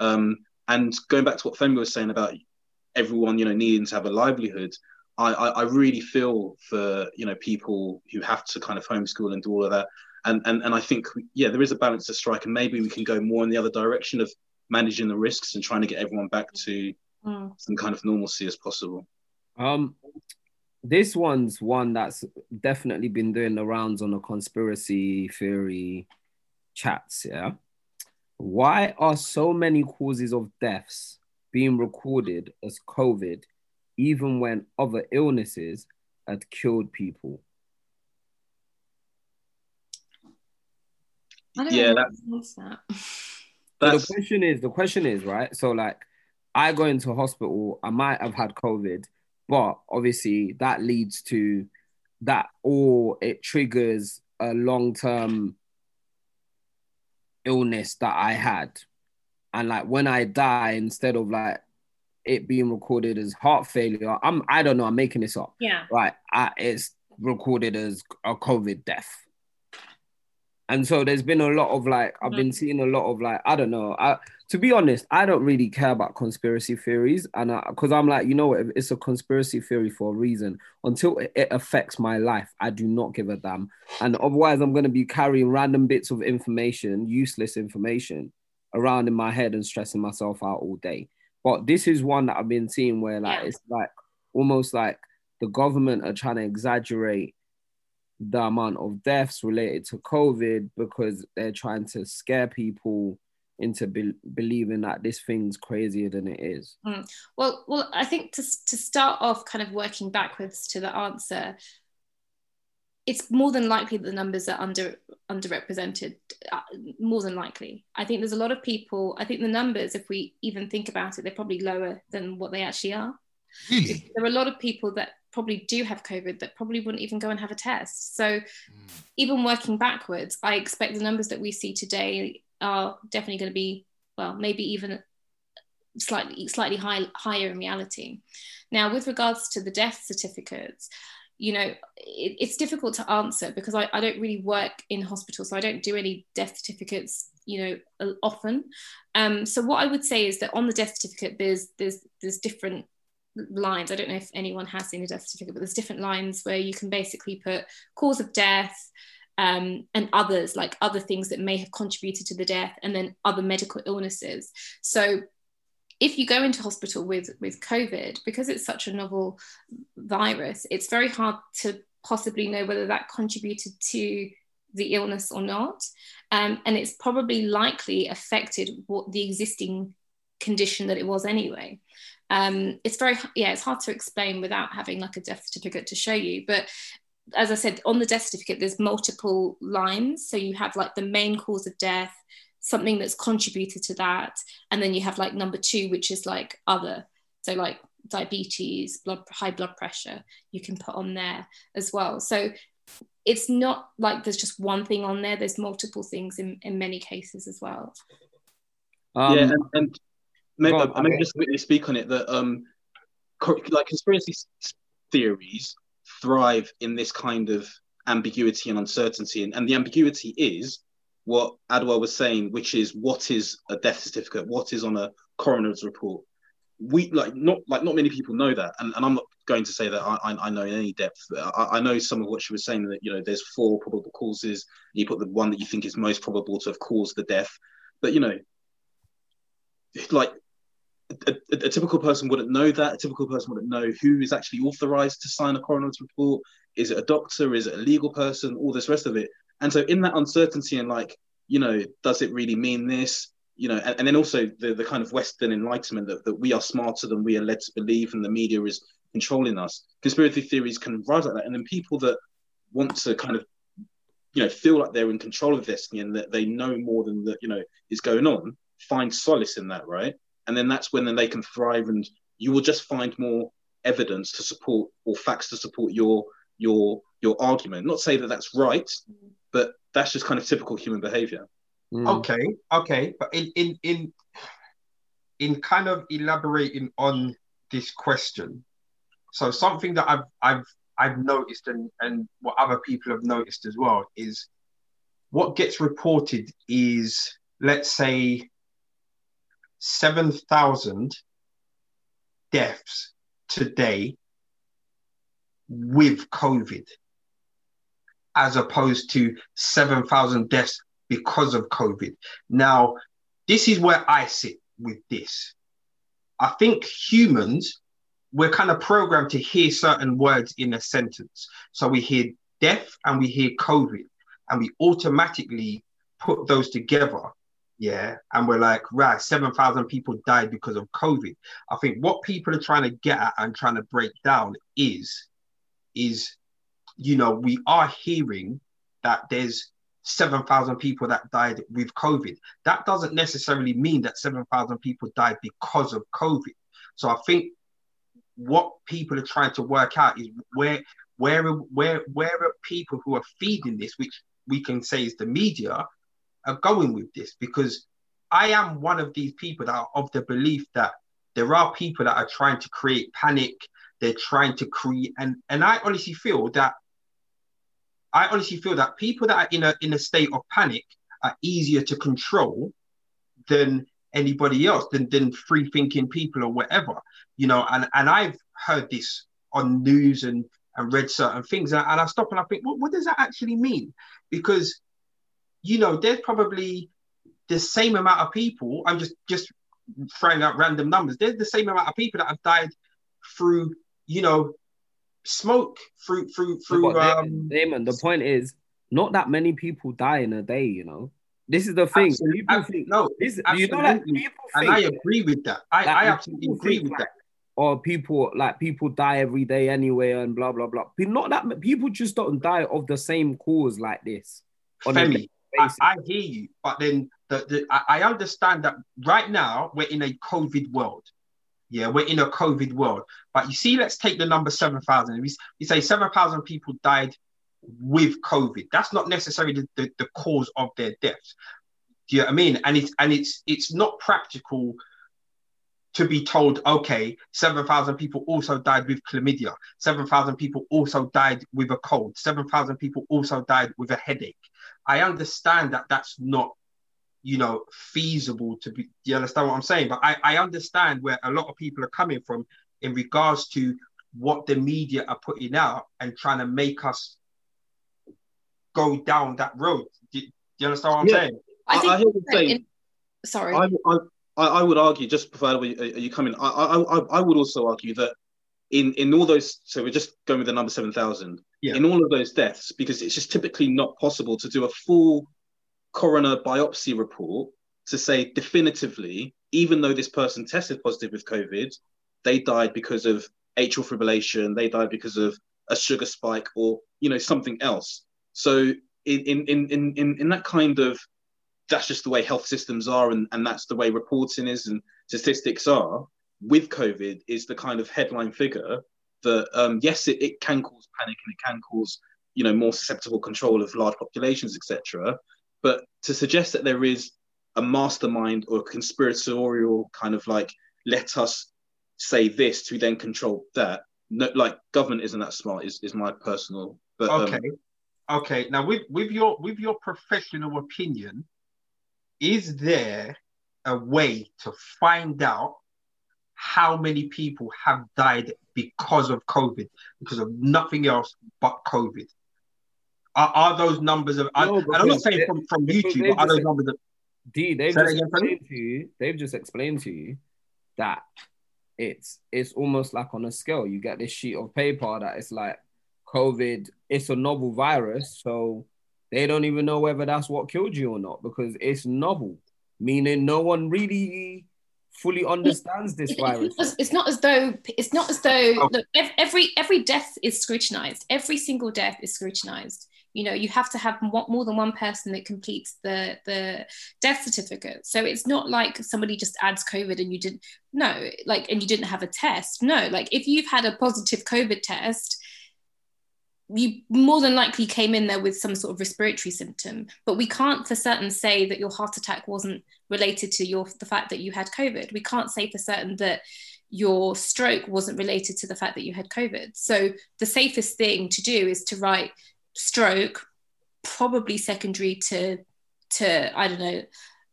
Um, and going back to what Femi was saying about everyone you know needing to have a livelihood, I, I, I really feel for you know people who have to kind of homeschool and do all of that. And and and I think yeah there is a balance to strike, and maybe we can go more in the other direction of managing the risks and trying to get everyone back to Mm. some kind of normalcy as possible. Um, this one's one that's definitely been doing the rounds on the conspiracy theory chats. Yeah, why are so many causes of deaths being recorded as COVID, even when other illnesses had killed people? I don't Yeah, know that- what is. So That's the question is, the question is, right? So like, I go into hospital, I might have had COVID, but obviously that leads to that, or it triggers a long term illness that I had, and like when I die, instead of like it being recorded as heart failure, I'm I don't know, I'm making this up, Yeah. right? I, it's recorded as a COVID death. And so there's been a lot of like I've been mm-hmm. seeing a lot of like I don't know. I to be honest, I don't really care about conspiracy theories, and because I'm like, you know what, it's a conspiracy theory for a reason. Until it, affects my life, I do not give a damn. And otherwise, I'm going to be carrying random bits of information, useless information, around in my head and stressing myself out all day. But this is one that I've been seeing where like Yeah. it's like almost like the government are trying to exaggerate the amount of deaths related to COVID because they're trying to scare people into be- believing that this thing's crazier than it is. Well, well, I think to to start off, kind of working backwards to the answer, it's more than likely that the numbers are under underrepresented. Uh, more than likely, I think there's a lot of people. I think the numbers, if we even think about it, they're probably lower than what they actually are. Really? There are a lot of people that probably do have COVID that probably wouldn't even go and have a test. So even working backwards, I expect the numbers that we see today are definitely going to be well, maybe even slightly slightly high, higher in reality. Now, with regards to the death certificates, you know, it, it's difficult to answer because I, I don't really work in hospital, so I don't do any death certificates, you know, often. Um, so what I would say is that on the death certificate, there's there's there's different lines. I don't know if anyone has seen a death certificate, but there's different lines where you can basically put cause of death, um, and others, like other things that may have contributed to the death, and then other medical illnesses. So if you go into hospital with with COVID, because it's such a novel virus, it's very hard to possibly know whether that contributed to the illness or not. Um, and it's probably likely affected what the existing condition that it was anyway. Um, it's very yeah, it's hard to explain without having like a death certificate to show you. But as I said, on the death certificate, there's multiple lines. So you have like the main cause of death, something that's contributed to that, and then you have like number two, which is like other. So like diabetes, blood high blood pressure, you can put on there as well. So it's not like there's just one thing on there. There's multiple things in, in many cases as well. Um, yeah, and, and maybe, on, maybe just quickly speak on it that um, like conspiracy theories thrive in this kind of ambiguity and uncertainty, and, and the ambiguity is what Adwa was saying, which is what is a death certificate, what is on a coroner's report. We like not like not many people know that, and, and I'm not going to say that I, I know in any depth. I, I know some of what she was saying that you know there's four probable causes. You put the one that you think is most probable to have caused the death, but you know, like a, a, a, typical person wouldn't know that. A typical person wouldn't know who is actually authorized to sign a coroner's report. Is it a doctor? Is it a legal person? All this rest of it. And so, in that uncertainty and like, you know, does it really mean this? You know, and, and then also the, the kind of Western enlightenment that, that we are smarter than we are led to believe, and the media is controlling us. Conspiracy theories can rise like that, and then people that want to kind of, you know, feel like they're in control of this and that they know more than that, you know, is going on, find solace in that, right? And then that's when then they can thrive and you will just find more evidence to support or facts to support your your your argument. Not say that that's right but that's just kind of typical human behavior. Mm. okay okay. But in in in in kind of elaborating on this question so something that i've i've i've noticed and and what other people have noticed as well is what gets reported is let's say 7,000 deaths today with COVID, as opposed to 7,000 deaths because of COVID. Now, this is where I sit with this. I think humans, we're kind of programmed to hear certain words in a sentence. So we hear death and we hear COVID, and we automatically put those together yeah, and we're like, right, 7,000 people died because of COVID. I think what people are trying to get at and trying to break down is, is, you know, we are hearing that there's 7,000 people that died with COVID. That doesn't necessarily mean that 7,000 people died because of COVID. So I think what people are trying to work out is where, where, where, where are people who are feeding this, which we can say is the media, are going with this because I am one of these people that are of the belief that there are people that are trying to create panic. They're trying to create, and and I honestly feel that I honestly feel that people that are in a in a state of panic are easier to control than anybody else, than than free thinking people or whatever, you know. And and I've heard this on news and and read certain things, and I, and I stop and I think, what does that actually mean? Because you know, there's probably the same amount of people. I'm just just throwing out random numbers. There's the same amount of people that have died through, you know, smoke through through through. No, um, Damon, the point is, not that many people die in a day. You know, this is the thing. Absolutely. People think, no, this, you know, like, people and I agree with that. I, I absolutely agree with that. Or people like people die every day anyway, and blah blah blah. Not that people just don't die of the same cause like this. Femi, I, I, hear you, but then the, the I, understand that right now we're in a COVID world. Yeah, we're in a COVID world. But you see, let's take the number 7,000. We, we say 7,000 people died with COVID. That's not necessarily the, the, the, cause of their deaths. Do you know what I mean? And it's and it's it's not practical to be told, okay, 7,000 people also died with chlamydia. 7,000 people also died with a cold. 7,000 people also died with a headache. I understand that that's not, you know, feasible to be. Do you understand what I'm saying? But I, I understand where a lot of people are coming from in regards to what the media are putting out and trying to make us go down that road. Do, do you understand what I'm yeah. saying? I, think I, I hear you're saying. In, sorry. I, I, I would argue, just before you, uh, you come in, I, I, I would also argue that in in all those, so we're just going with the number seven thousand yeah. in all of those deaths because it's just typically not possible to do a full coroner biopsy report to say definitively, even though this person tested positive with COVID, they died because of atrial fibrillation, they died because of a sugar spike or you know something else. So in in in in in that kind of that's just the way health systems are and, and that's the way reporting is and statistics are with COVID is the kind of headline figure that um, yes, it, it can cause panic and it can cause you know more susceptible control of large populations, etc. But to suggest that there is a mastermind or a conspiratorial kind of like let us say this to then control that, no, like government isn't that smart. Is is my personal. But, okay, um, okay. Now with with your with your professional opinion, is there a way to find out how many people have died because of COVID, because of nothing else but COVID? Are, are those numbers of? No, I, am not saying from, from YouTube, but are those numbers? Of, D, they've just explained to you. They've just explained to you that it's it's almost like on a scale. You get this sheet of paper that it's like COVID. It's a novel virus, so they don't even know whether that's what killed you or not because it's novel, meaning no one really fully understands this virus. It's not as though it's not as though oh. look, every every death is scrutinized. Every single death is scrutinized. You know, you have to have more than one person that completes the the death certificate. So it's not like somebody just adds COVID and you didn't no, like and you didn't have a test. No, like if you've had a positive COVID test you more than likely came in there with some sort of respiratory symptom but we can't for certain say that your heart attack wasn't related to your the fact that you had covid. We can't say for certain that your stroke wasn't related to the fact that you had covid. So the safest thing to do is to write stroke probably secondary to to i don't know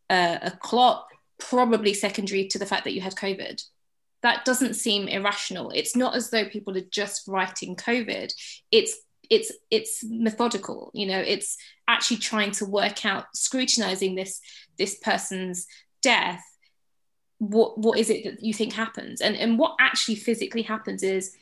uh, a clot probably secondary to the fact that you had covid that doesn't seem irrational. It's not as though people are just writing COVID. It's it's it's methodical you know it's actually trying to work out scrutinizing this this person's death what what is it that you think happens and and what actually physically happens is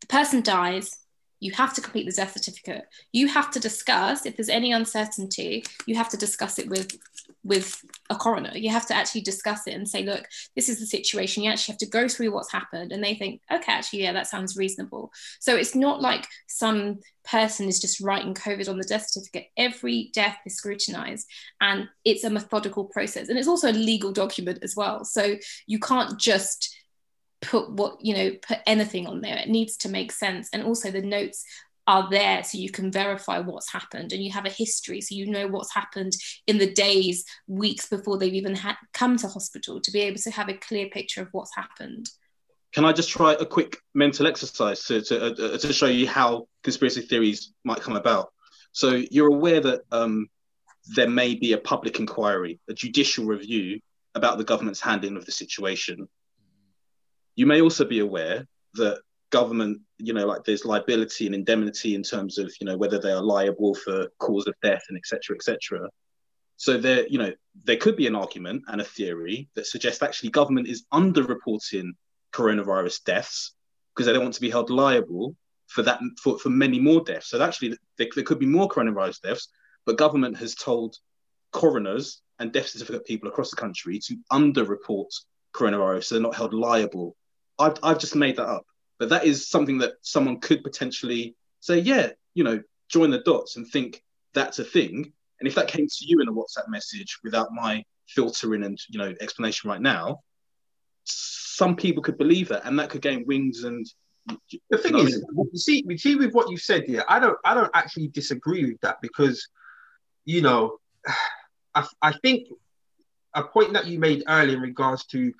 the person dies you have to complete the death certificate you have to discuss if there's any uncertainty you have to discuss it with with a coroner. You have to actually discuss it and say, look, this is the situation. You actually have to go through what's happened. And they think, okay, actually, yeah, that sounds reasonable. So it's not like some person is just writing COVID on the death certificate. Every death is scrutinized and it's a methodical process. And it's also a legal document as well. So you can't just put what you know put anything on there. It needs to make sense. And also the notes are there so you can verify what's happened and you have a history so you know what's happened in the days weeks before they've even come to hospital to be able to have a clear picture of what's happened. Can i just try a quick mental exercise to, to, uh, to show you how conspiracy theories might come about? So you're aware that um, there may be a public inquiry a judicial review about the government's handling of the situation you may also be aware that government, you know, like there's liability and indemnity in terms of, you know, whether they are liable for cause of death and etc. etc. So there, you know, there could be an argument and a theory that suggests actually government is underreporting coronavirus deaths because they don't want to be held liable for that for, for many more deaths. So actually there, there could be more coronavirus deaths, but government has told coroners and death certificate people across the country to underreport coronavirus so they're not held liable. I've, I've just made that up. But that is something that someone could potentially say, yeah, you know, join the dots and think that's a thing. And if that came to you in a WhatsApp message without my filtering and you know explanation right now, some people could believe that, and that could gain wings. And the thing is, you see, you see with what you said here, I don't, I don't actually disagree with that because, you know, I, I think a point that you made earlier in regards to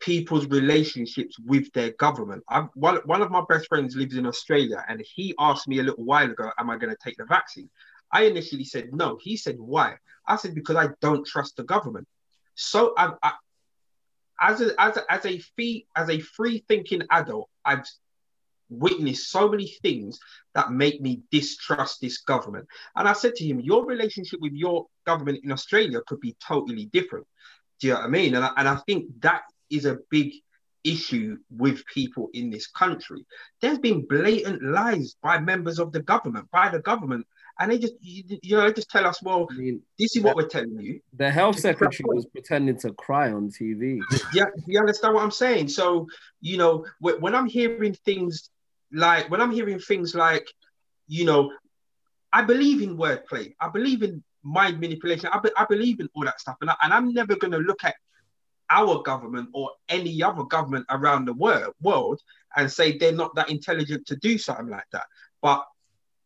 people's relationships with their government. i one, one of my best friends lives in Australia, and he asked me a little while ago, Am I going to take the vaccine? I initially said no. He said, Why? I said, Because I don't trust the government. So, I, I, as, a, as, a, as, a free, as a free thinking adult, I've witnessed so many things that make me distrust this government. And I said to him, Your relationship with your government in Australia could be totally different. Do you know what I mean? And I, and I think that is a big issue with people in this country. There's been blatant lies by members of the government, by the government, and they just you, you know they just tell us, well, I mean, this is what we're telling you. the health secretary was pretending to cry on TV. Yeah, you understand what I'm saying? So, you know, when I'm hearing things like when I'm hearing things like, you know, I believe in wordplay. I believe in mind manipulation. I, be- I believe in all that stuff, and, I, and I'm never going to look at our government or any other government around the world world and say they're not that intelligent to do something like that. But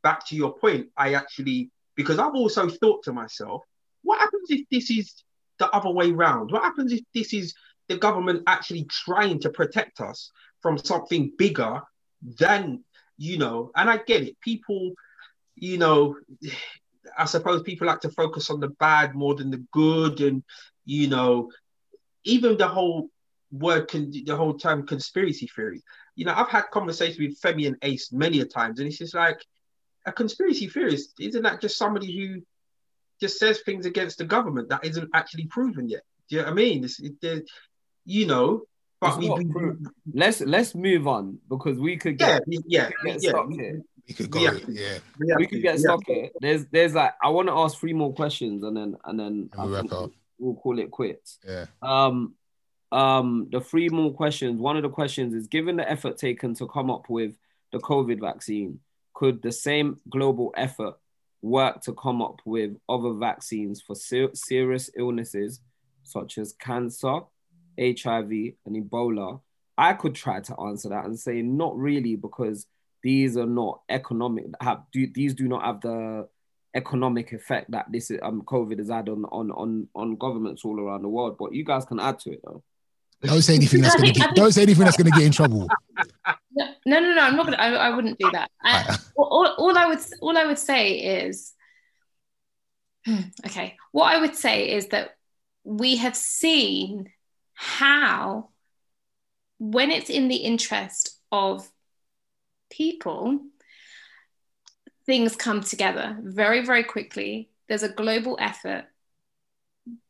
back to your point, I actually because I've also thought to myself, what happens if this is the other way round? What happens if this is the government actually trying to protect us from something bigger than you know? And I get it, people, you know, I suppose people like to focus on the bad more than the good, and you know, even the whole word, con- the whole term conspiracy theory. You know, I've had conversations with Femi and Ace many a times, and it's just like a conspiracy theorist. Isn't that just somebody who just says things against the government that isn't actually proven yet? Do you know what I mean? It's, it, there- you know, but It's we, we. Let's let's move on because we could get, we- yeah, we could get yeah. stuck here. We could go. Yeah. Yeah. we We could get stuck to. here. There's there's like I want to ask three more questions and then and then And we I wrap up. We'll call it quits. Yeah. Um, um, the three more questions. One of the questions is: Given the effort taken to come up with the COVID vaccine, could the same global effort work to come up with other vaccines for ser- serious illnesses such as cancer, HIV, and Ebola? I could try to answer that and say not really because these are not economic. Have do these do not have the economic effect that this is, um COVID has had on on on on governments all around the world. But you guys can add to it though. Don't say anything that's gonna get. Don't say anything that's gonna get in trouble. No, no, no, no. I'm not gonna. I, I wouldn't do that. I, all, all- all I would, all I would say is, Hmm, okay. What I would say is that we have seen how, when it's in the interest of people, things come together very, very quickly. There's a global effort.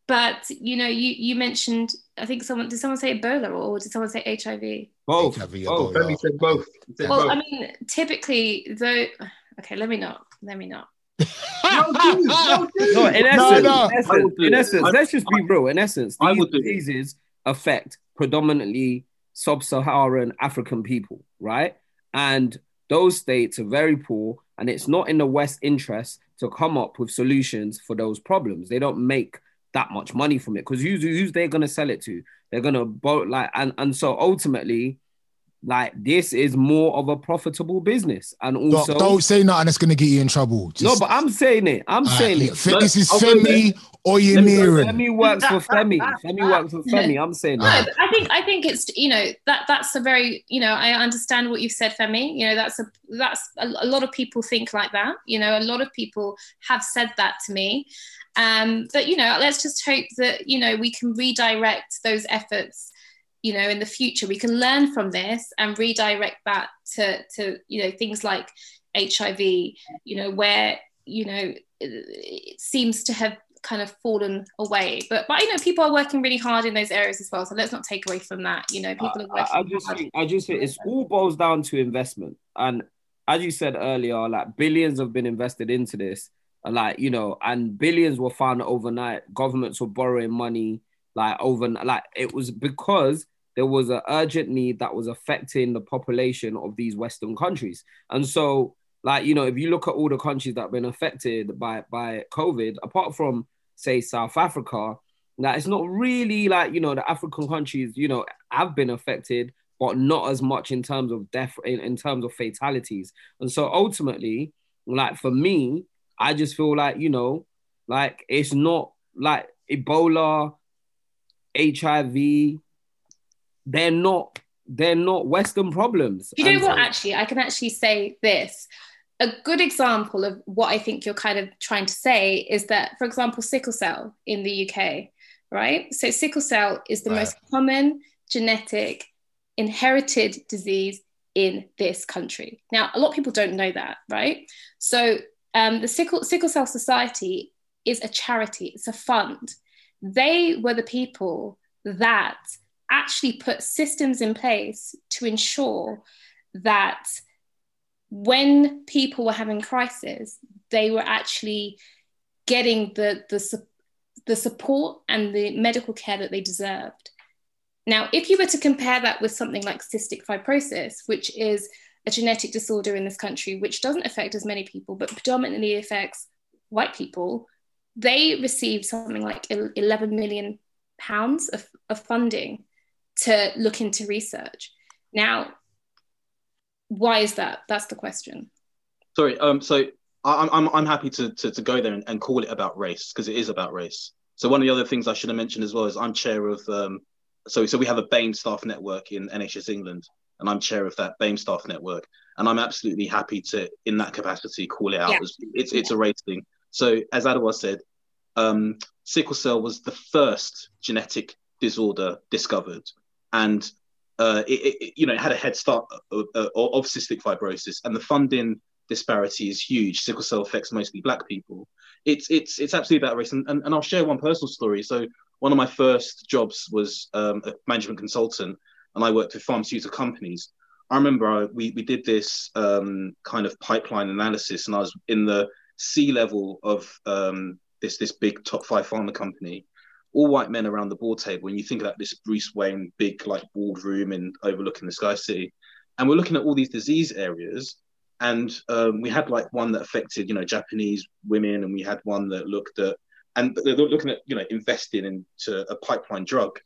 But you know, you you mentioned. I think someone did someone say Ebola or did someone say HIV? Both. HIV, both. Ebola. Femi said both. He said Well, both. I mean, typically, though. Okay, let me not. Let me not. No, dude, no, dude. No, in essence, no. in essence, I would do in essence let's just be real. In essence, I these would diseases affect predominantly sub-Saharan African people, right? And those states are very poor, and it's not in the West interest to come up with solutions for those problems. They don't make that much money from it because who's who's they're gonna sell it to? They're gonna both like and and so ultimately, like this is more of a profitable business, and Don't, also don't say nothing that's gonna get you in trouble. no, but I'm saying it. I'm Alright, saying yeah, it. Fe- this is I'll go Femi or you're Let me go nearing. Femi works for Femi. Femi works for Femi. I'm saying No, that. I think I think it's you know that that's a very you know I understand what you've said, Femi. You know that's a that's a, a lot of people think like that. You know, a lot of people have said that to me. Um, but you know, let's just hope that you know we can redirect those efforts. You know, in the future, we can learn from this and redirect that to to you know things like HIV. You know, where you know it, seems to have kind of fallen away. But but you know, people are working really hard in those areas as well. So let's not take away from that. You know, people are working I just hard. think I just think it's all boils down to investment. And as you said earlier, like billions have been invested into this. Like, you know, and billions were found overnight. Governments were borrowing money like over like it was because there was an urgent need that was affecting the population of these Western countries. And so, like, you know, if you look at all the countries that have been affected by by COVID, apart from say South Africa, that it's not really like you know the African countries, you know, have been affected, but not as much in terms of death, in, in terms of fatalities. And so ultimately, like for me, I just feel like you know, like it's not like Ebola, HIV, they're not they're not Western problems. You know what? Actually, I can actually say this. A good example of what I think you're kind of trying to say is that, for example, sickle cell in the UK, right? So, sickle cell is the Right. most common genetic inherited disease in this country. Now, a lot of people don't know that, right? So, um, the sickle, sickle Cell Society is a charity, it's a fund. They were the people that actually put systems in place to ensure that when people were having crisis, they were actually getting the the the support and the medical care that they deserved. Now, if you were to compare that with something like cystic fibrosis, which is a genetic disorder in this country, which doesn't affect as many people, but predominantly affects white people, they received something like 11 million pounds of, of funding to look into research. Now, why is that? That's the question. Sorry. Um. So I'm I'm I'm happy to to, to go there and, and call it about race because it is about race. So one of the other things I should have mentioned as well is I'm chair of um. So so we have a BAME staff network in NHS England, and I'm chair of that BAME staff network, and I'm absolutely happy to in that capacity call it out. Yeah. It's it's a race thing. So as Adewale said, um, sickle cell was the first genetic disorder discovered, and uh, it, it, you know, it had a head start of, of, of, cystic fibrosis, and the funding disparity is huge. Sickle cell affects mostly Black people. It's it's it's absolutely about race, and, and, and I'll share one personal story. So one of my first jobs was um, a management consultant, and I worked with pharmaceutical companies. I remember I, we we did this um, kind of pipeline analysis, and I was in the C level of um, this this big top five pharma company, all white men around the board table, and you think about this Bruce Wayne big like boardroom and overlooking the Sky City, and we're looking at all these disease areas, and um, we had like one that affected you know Japanese women, and we had one that looked at and they're looking at you know investing into a pipeline drug,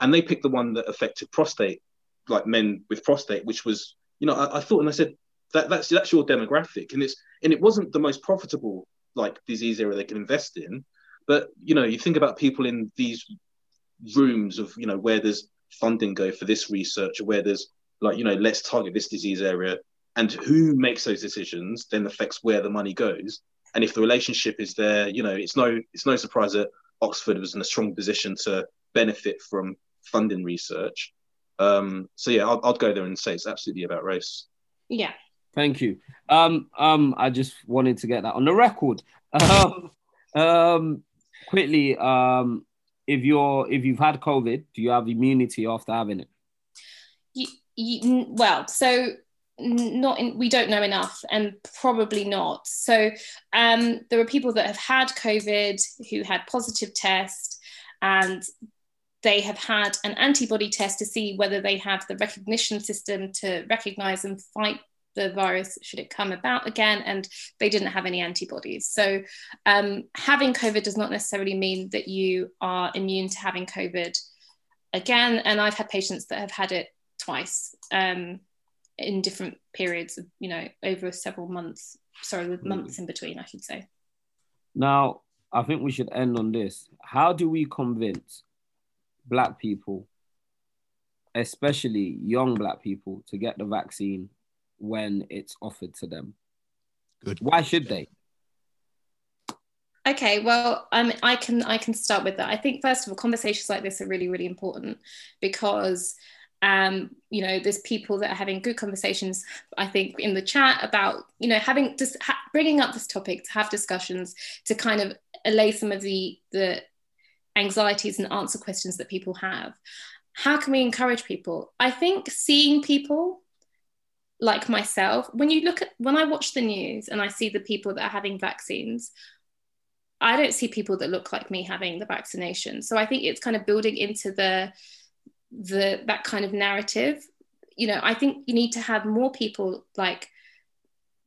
and they picked the one that affected prostate, like men with prostate, which was you know I, I thought and I said that that's that's your demographic, and it's and it wasn't the most profitable like disease area they can invest in but you know, you think about people in these rooms of you know where there's funding go for this research, or where there's like you know let's target this disease area, and who makes those decisions then affects where the money goes. And if the relationship is there, you know, it's no it's no surprise that Oxford was in a strong position to benefit from funding research. Um, so yeah, I'd, I'd go there and say it's absolutely about race. Yeah. Thank you. Um, um, I just wanted to get that on the record. Um, um, quickly, um, if you're if you've had COVID, do you have immunity after having it? You, you, well, so not in, we don't know enough and probably not so um, there are people that have had covid who had positive test and they have had an antibody test to see whether they have the recognition system to recognize and fight the virus should it come about again, and they didn't have any antibodies. So, um, having COVID does not necessarily mean that you are immune to having COVID again. And I've had patients that have had it twice um, in different periods, of, you know, over several months. Sorry, with months in between, I should say. Now, I think we should end on this. How do we convince Black people, especially young Black people, to get the vaccine when it's offered to them. Good. Why should they? Okay, well, um, I can I can start with that. I think first of all, conversations like this are really really important because um, you know there's people that are having good conversations. I think in the chat about you know having just ha- bringing up this topic to have discussions to kind of allay some of the the anxieties and answer questions that people have. How can we encourage people? I think seeing people like myself, when you look at when I watch the news and I see the people that are having vaccines, I don't see people that look like me having the vaccination. So I think it's kind of building into the the that kind of narrative. You know, I think you need to have more people like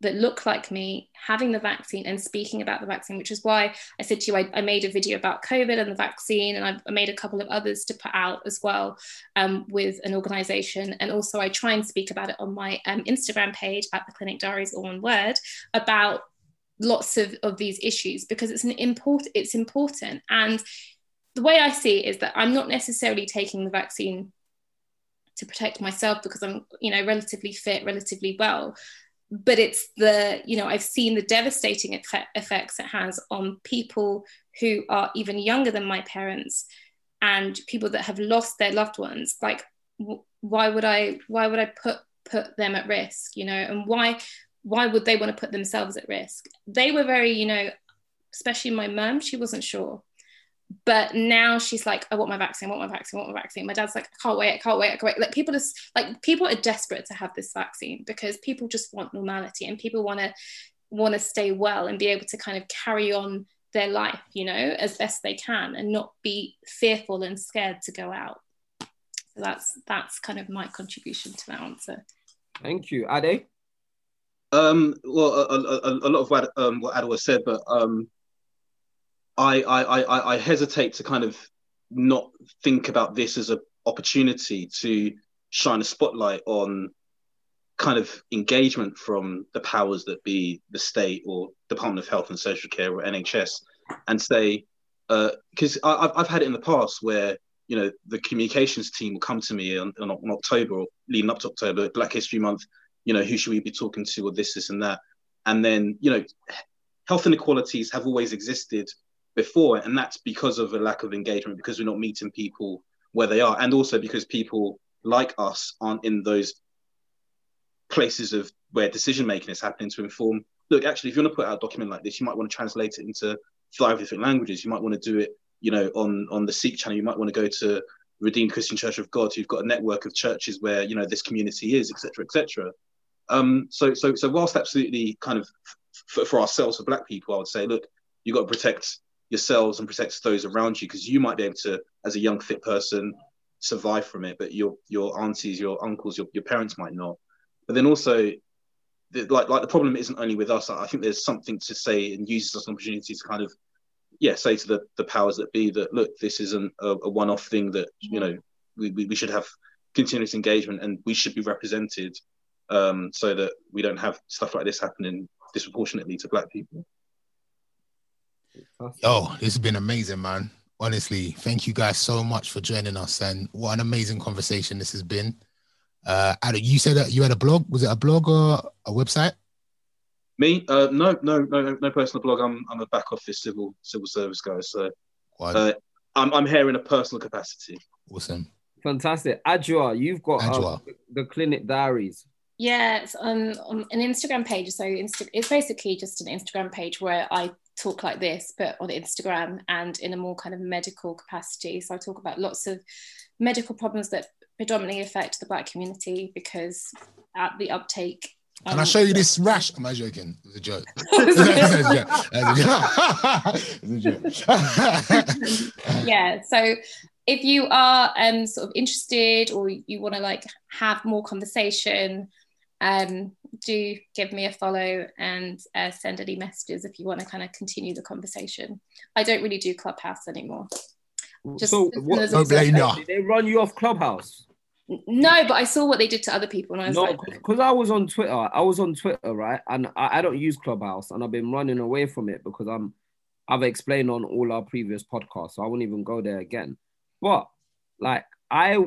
that look like me having the vaccine and speaking about the vaccine, which is why I said to you, I, I made a video about COVID and the vaccine, and I've made a couple of others to put out as well um, with an organization. And also, I try and speak about it on my um, Instagram page at the Clinic Diaries, all one word, about lots of, of these issues because it's an important it's important and the way i see it is that i'm not necessarily taking the vaccine to protect myself because i'm you know relatively fit relatively well but it's the you know i've seen the devastating effects it has on people who are even younger than my parents and people that have lost their loved ones. Like why would i why would i put put them at risk you know? And why why would they want to put themselves at risk? They were very you know especially my mum she wasn't sure but now she's like, I want my vaccine, I want my vaccine, I want my vaccine. My dad's like, I can't wait, I can't wait, I can't wait. Like people just like people are desperate to have this vaccine because people just want normality and people want to want to stay well and be able to kind of carry on their life, you know, as best they can and not be fearful and scared to go out. So that's that's kind of my contribution to that answer. Thank you, Ade. Um, well, a, a, a, lot of what um, what Adjoa said, but um, I, I I I hesitate to kind of not think about this as an opportunity to shine a spotlight on kind of engagement from the powers that be, the state or Department of Health and Social Care or NHS, and say, because uh, I've, I've had it in the past where you know the communications team will come to me on, on, October or leading up to October, Black History Month. You know, who should we be talking to, or this, this, and that, and then you know, health inequalities have always existed before, and that's because of a lack of engagement, because we're not meeting people where they are, and also because people like us aren't in those places of where decision making is happening to inform. Look, actually, if you want to put out a document like this, you might want to translate it into five different languages. You might want to do it, you know, on on the Sikh channel. You might want to go to Redeemed Christian Church of God, who've got a network of churches where you know this community is, etc., etc. Um, so, so, so, whilst absolutely kind of f- for ourselves, for Black people, I would say, look, you've got to protect yourselves and protect those around you because you might be able to, as a young fit person, survive from it, but your your aunties, your uncles, your, your parents might not. But then also, the, like like the problem isn't only with us. I think there's something to say and use this as an opportunity to kind of, yeah, say to the, the powers that be that look, this isn't a, a one-off thing. That you know, we, we, we should have continuous engagement and we should be represented um, so that we don't have stuff like this happening disproportionately to black people. Oh, this has been amazing, man. Honestly, thank you guys so much for joining us, and what an amazing conversation this has been. Uh, Adam, you said that you had a blog. Was it a blog or a website? Me? Uh, no, no, no, no personal blog. I'm I'm a back office civil civil service guy. So uh, I'm I'm here in a personal capacity. Awesome. Fantastic. Adjoa, you've got uh, the Clinic Diaries. Yeah, it's on, on an Instagram page. So Insta- it's basically just an Instagram page where I talk like this, but on Instagram and in a more kind of medical capacity. So I talk about lots of medical problems that predominantly affect the black community because at the uptake can I show you this rash? Am I joking? It was a joke. yeah. So if you are um, sort of interested or you want to like have more conversation, um, do give me a follow and uh, send any messages if you want to kind of continue the conversation. I don't really do Clubhouse anymore. Just, so what, did they run you off Clubhouse? No, but I saw what they did to other people, and I was no, like, because I was on Twitter. I was on Twitter, right? And I, I, don't use Clubhouse, and I've been running away from it because I'm. I've explained on all our previous podcasts, so I won't even go there again. But like I,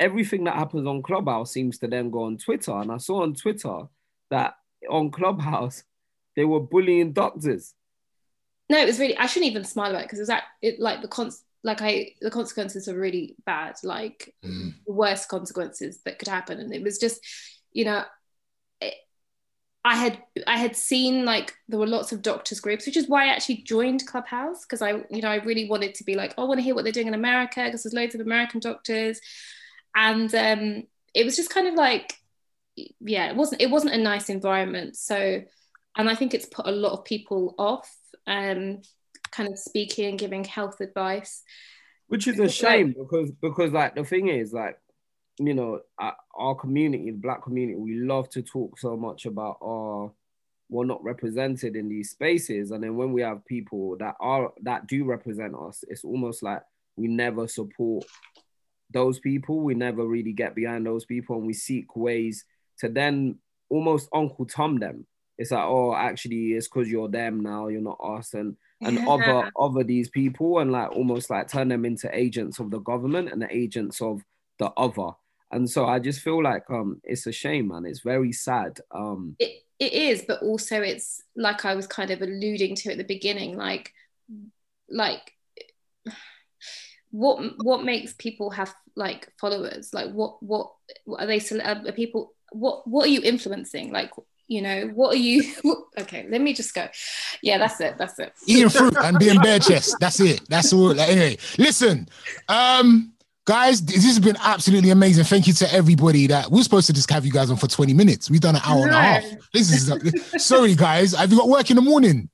everything that happens on Clubhouse seems to then go on Twitter, and I saw on Twitter that on Clubhouse they were bullying doctors. No, it was really. I shouldn't even smile about it because it was that it like the const like I the consequences are really bad, like mm. the worst consequences that could happen. And it was just, you know, it, I had I had seen like there were lots of doctors groups, which is why I actually joined Clubhouse because I, you know, I really wanted to be like, oh, I want to hear what they're doing in America because there's loads of American doctors, and um, it was just kind of like, yeah, it wasn't it wasn't a nice environment. So, and I think it's put a lot of people off. Um, kind of speaking and giving health advice. Which is a shame because because like the thing is like you know our community, the black community, we love to talk so much about our we're not represented in these spaces, and then when we have people that are that do represent us, it's almost like we never support those people. We never really get behind those people, and we seek ways to then almost Uncle Tom them. It's like, oh, actually, it's because you're them now, you're not us, and and yeah. other other these people and like almost like turn them into agents of the government and the agents of the other and so i just feel like um it's a shame man it's very sad um it, it is but also it's like i was kind of alluding to at the beginning like like what what makes people have like followers like what what, what are they are people what what are you influencing like you know what are you okay let me just go yeah that's it that's it eating fruit and being bare chest that's it that's all like, anyway listen um guys, this has been absolutely amazing. Thank you to everybody that we're supposed to just have you guys on for 20 minutes. We've done an hour and a half. This is sorry, guys. Have you got work in the morning?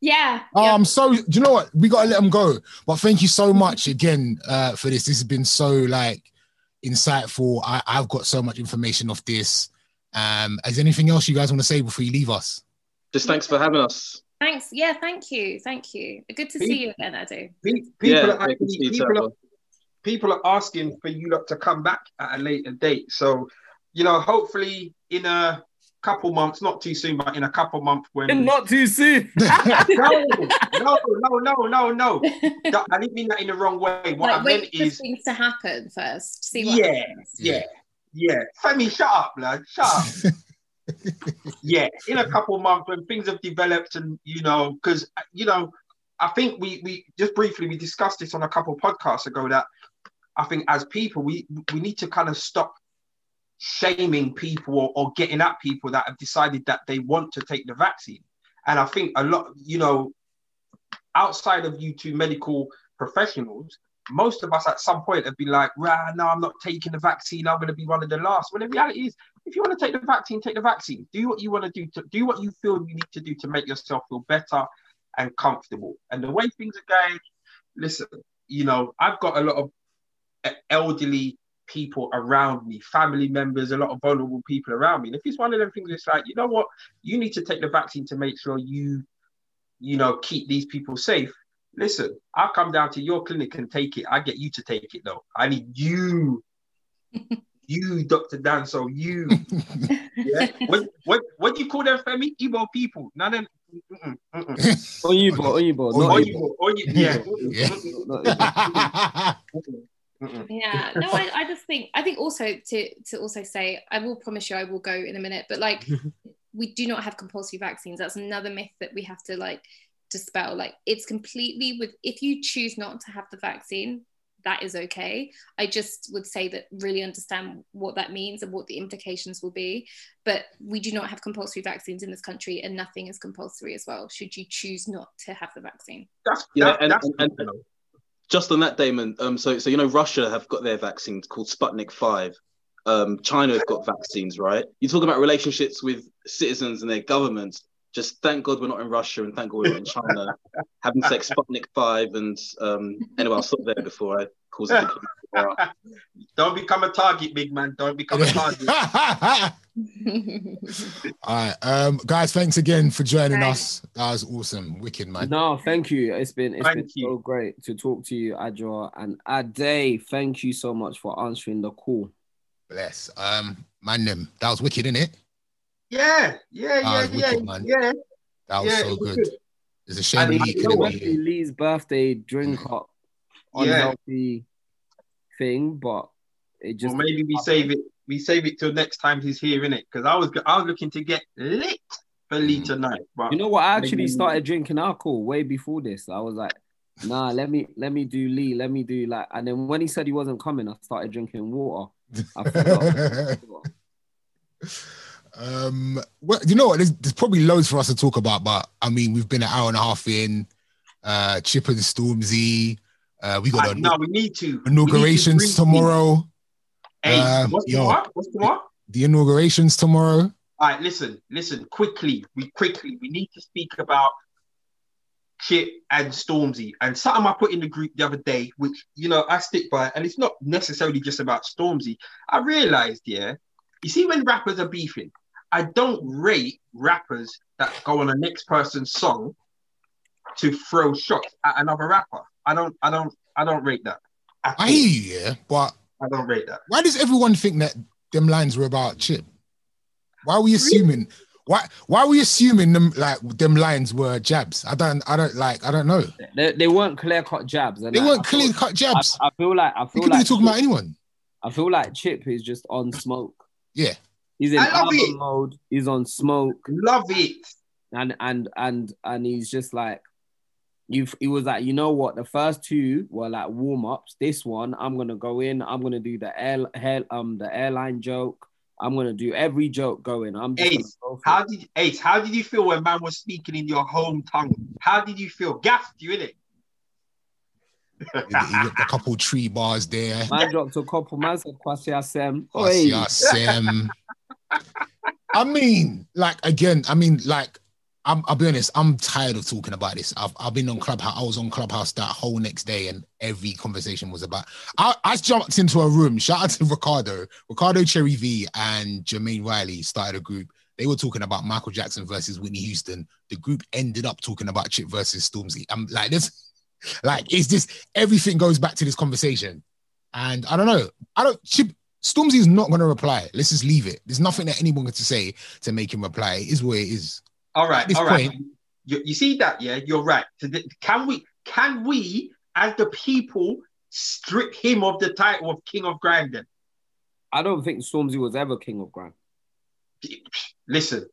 Yeah. yeah. Um, so do you know what? We gotta let them go. But thank you so much again uh, for this. This has been so like insightful. I, I've got so much information off this. Um, is there anything else you guys want to say before you leave us? Just thanks for having us. Thanks. Yeah, thank you. Thank you. Good to see you again, Adu. Pe- People, Yeah, are actually, people, are, people are asking for you lot to come back at a later date. So, you know, hopefully in a couple months, not too soon, but in a couple months when Not too soon. no, no, no, no, no, no. That- I didn't mean that in the wrong way. What I Like, meant wait for is, things to happen first. See what Yeah. happens. yeah, yeah. Femi, shut up, lad. Shut up. yeah, in a couple months when things have developed and you know, because you know, I think we we just briefly we discussed this on a couple podcasts ago that I think as people we we need to kind of stop shaming people or, getting at people that have decided that they want to take the vaccine. And I think a lot, you know, outside of you two medical professionals, most of us at some point have been like, rah, no, I'm not taking the vaccine. I'm going to be one of the last. When the reality is, if you want to take the vaccine, take the vaccine. Do what you want to do. To, do what you feel you need to do to make yourself feel better and comfortable. And the way things are going, listen, you know, I've got a lot of elderly people around me, family members, a lot of vulnerable people around me. And if it's one of them things, it's like, you know what, you need to take the vaccine to make sure you, you know, keep these people safe. Listen, I'll come down to your clinic and take it. I get you to take it though. I need you, you, Dr. Dan. So you, yeah. What what what do you call them, Femi? Igbo people. None of mm-mm, mm-mm. Oyibo, Oyibo, Oh, not you- Igbo. Oyibo, Oyi- yeah. Yeah. Not Igbo. Mm-mm. yeah no I, I just think i think also to to also say i will promise you i will go in a minute but like we do not have compulsory vaccines that's another myth that we have to like dispel like it's completely with if you choose not to have the vaccine that is okay i just would say that really understand what that means and what the implications will be but we do not have compulsory vaccines in this country and nothing is compulsory as well should you choose not to have the vaccine That's, Yeah, that, and- that's and- and- you know. Just on that, Damon. Um, so so you know Russia have got their vaccines called Sputnik Five. Um, China have got vaccines, right? You talk about relationships with citizens and their governments. Just thank God we're not in Russia and thank God we're not in China. Having sex Sputnik Five and um, anyway, I'll stop there before I cause it. to Don't become a target, big man. Don't become a target. All right, um, guys, thanks again for joining Thanks. us. That was awesome, wicked man. No, thank you. It's been it's Thank been you. so great to talk to you, Adjoa and Ade. Thank you so much for answering the call. Bless. Um, man, them that was wicked, innit? Yeah, yeah, Ah, yeah, it's yeah, man. yeah. That was yeah, so it good. It's a shame And Lee you know couldn't what? be Especially here. Lee's birthday drink up Yeah. thing, but it just Well, maybe we save it. We save it till next time he's here, innit? Because I was I was looking to get lit for Lee Mm. tonight. But You know what? I actually Maybe- started drinking alcohol way before this. I was like, nah, let me let me do Lee, let me do like and then when he said he wasn't coming, I started drinking water. I forgot. um, well, you know what? There's, there's probably loads for us to talk about, but I mean, we've been an hour and a half in. Uh, Chip and Stormzy. Uh, we got I, no, we need to. We need to inaugurations tomorrow. Hey, Um, what's yo. tomorrow? What's tomorrow? The inaugurations tomorrow. All right, listen, listen, quickly. We quickly. We need to speak about Chip and Stormzy and something I put in the group the other day, which you know I stick by, and it's not necessarily just about Stormzy. I realized, yeah, you see when rappers are beefing, I don't rate rappers that go on the next person's song to throw shots at another rapper. I don't, I don't, I don't rate that. I hear you, yeah, but I don't rate that. why does everyone think that them lines were about Chip? Why are we assuming? Why why are we assuming them like them lines were jabs? I don't I don't like I don't know. They, they weren't clear cut jabs. They like, weren't clear cut jabs. I feel like I They feel could be like talking about anyone. I feel like Chip is just on smoke. Yeah. He's in love album mode. He's on smoke, Love it. and and and and he's just like, you. He was like, you know what? The first two were like warm ups. This one, I'm gonna go in. I'm gonna do the air, hair, um, the airline joke. I'm gonna do every joke going. I'm just Ace, go How it. did Ace? How did you feel when man was speaking in your home tongue? How did you feel? Gassed you in it? He dropped a couple Twi bars there. Man dropped a couple. Man said Kwasi Asem. Oi. Kwasi I mean, like again, I mean, like I'm, I'll be honest, I'm tired of talking about this. I've, I've been on Clubhouse. I was on Clubhouse that whole next day, and every conversation was about. I, I jumped into a room. Shout out to Ricardo, Ricardo Cherry V, and Jermaine Riley started a group. They were talking about Michael Jackson versus Whitney Houston. The group ended up talking about Chip versus Stormzy. I'm like this, like it's just everything goes back to this conversation, and I don't know. I don't. Chip Stormzy is not going to reply. Let's just leave it. There's nothing that anyone can say to make him reply. It is what it is. All right, At this all right. You, you see that? Yeah, you're right. So th- Can we, can we, as the people, strip him of the title of King of Grime? Then I don't think Stormzy was ever king of grime. listen.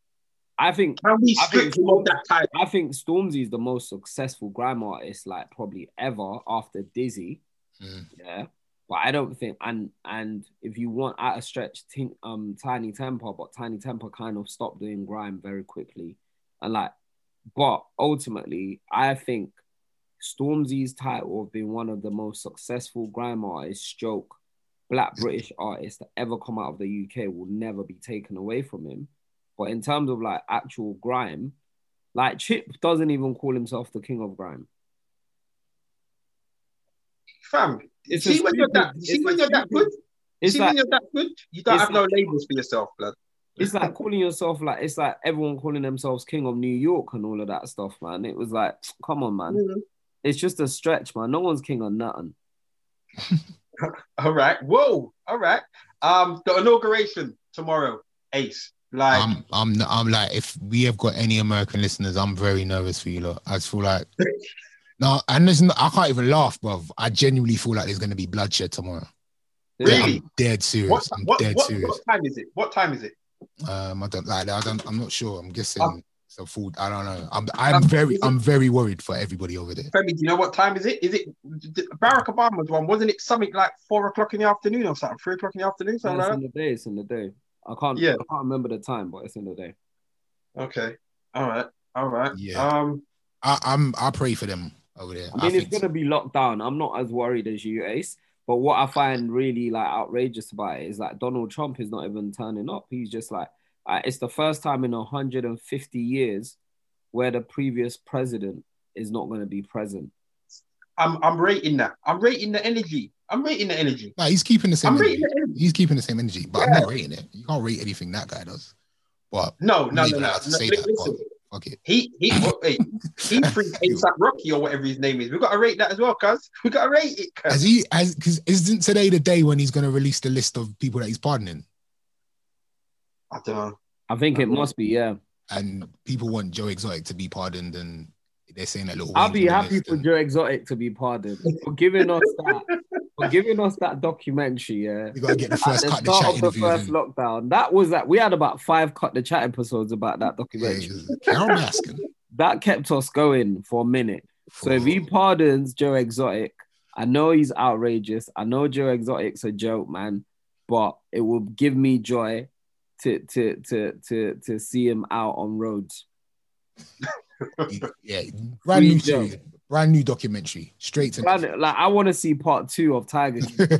I think Can we I strip think him of that title? I think Stormzy is the most successful grime artist, like probably ever after Dizzee. Mm. Yeah. But I don't think and and if you want at a stretch think um Tinie Tempah, but Tinie Tempah kind of stopped doing grime very quickly. And like but ultimately I think Stormzy's title of being one of the most successful grime artists, stroke black British artists that ever come out of the UK will never be taken away from him. But in terms of like actual grime, like Chip doesn't even call himself the king of grime. Fam, It's see when you're that, see when you're that good. See like when you're that good, you don't have no labels for yourself, blood. It's like calling yourself like it's like everyone calling themselves king of New York and all of that stuff, man. It was like, come on, man. It's just a stretch, man. No one's king of nothing. All right. Whoa. All right. Um, the inauguration tomorrow, Ace. Like, I'm, I'm, I'm like, if we have got any American listeners, I'm very nervous for you. Lot. I just feel like, no, and there's I can't even laugh, bro. I genuinely feel like there's gonna be bloodshed tomorrow. Really? I'm dead serious. what, I'm what, dead what, serious. what time is it? What time is it? Um, I don't like. I don't. I'm not sure. I'm guessing Um, it's a food. I don't know. I'm. I'm um, very. I'm very worried for everybody over there. Femi, do you know what time is it? Is it Barack Obama's one? Wasn't it something like four o'clock in the afternoon or something? Three o'clock in the afternoon, something it's like in the day. It's in the day. I can't. Yeah. I can't remember the time, but it's in the day. Okay. All right. All right. Yeah. Um. I, I'm. I pray for them over there. I mean, it's gonna be locked down. I'm not as worried as you, Ace. But what I find really like outrageous about it is like Donald Trump is not even turning up. He's just like, uh, it's the first time in 150 years where the previous president is not going to be present. I'm. I'm rating that. I'm rating the energy. I'm rating the energy. Nah, he's keeping the same. I'm energy. rating the energy. He's keeping the same energy, but I'm not rating it. You can't rate anything that guy does. But No, no, no, no. no say li- that, listen, fuck it. he he oh, what, wait, he freed ASAP Rocky or whatever his name is. We've got to rate that as well, cuz. We got to rate it, Has cuz. he? As because isn't today the day when he's going to release the list of people that he's pardoning? I don't know. I think it must be, yeah. And people want Joe Exotic to be pardoned, and they're saying that little. I'll be happy for and- Joe Exotic to be pardoned for giving us that, for giving us that documentary, yeah. We gotta get the first cut the start chat of the first him. lockdown, that was that we had about five cut the chat episodes about that documentary. Baskin. that kept us going for a minute. So if he pardons Joe Exotic, I know he's outrageous. I know Joe Exotic's a joke, man, but it will give me joy to to to to to see him out on roads. yeah, brand new Joe. Series, brand new documentary, straight to. Man, like I want to see part two of Tiger. King.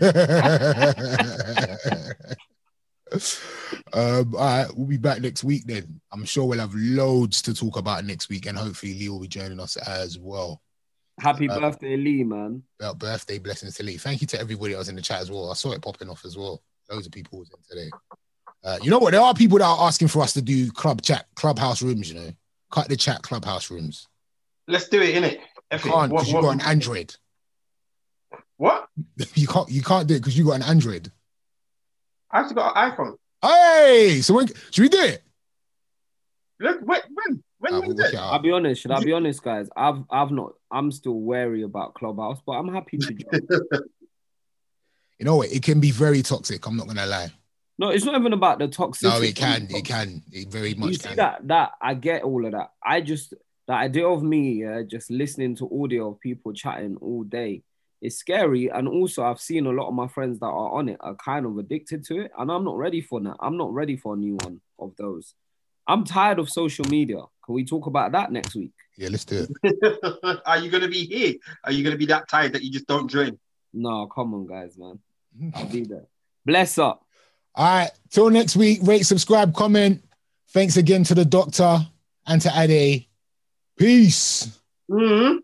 um, all right, we'll be back next week then. I'm sure we'll have loads to talk about next week, and hopefully Lee will be joining us as well. Happy Uh, birthday, Lee, man. About birthday blessings to Lee. Thank you to everybody that was in the chat as well. I saw it popping off as well. Loads of people was in today. Uh, you know what? There are people that are asking for us to do club chat, clubhouse rooms. You know, cut the chat, clubhouse rooms. Let's do it, in You F it. can't because you got an Android. what? You can't. You can't do it because you got an Android. I have to got an iPhone. Hey, so when should we do it? Look, when? When? When Uh, was we'll work it? it. I'll be honest. Should I be honest, guys? I've I've not. I'm still wary about Clubhouse, but I'm happy to join. You know what? It can be very toxic. I'm not gonna lie. no, it's not even about the toxic. No, it can. It can. It very much. you much see can. that that I get all of that. I just the idea of me yeah, just listening to audio of people chatting all day is scary. And also I've seen a lot of my friends that are on it are kind of addicted to it. And I'm not ready for that. I'm not ready for a new one of those. I'm tired of social media. Can we talk about that next week? Yeah, let's do it. Are you gonna be here? Are you gonna be that tired that you just don't join? No, come on, guys, man. I'll be there. Bless up. All right. Till next week. Rate, subscribe, comment. Thanks again to the doctor and to Ade. Peace. Mhm.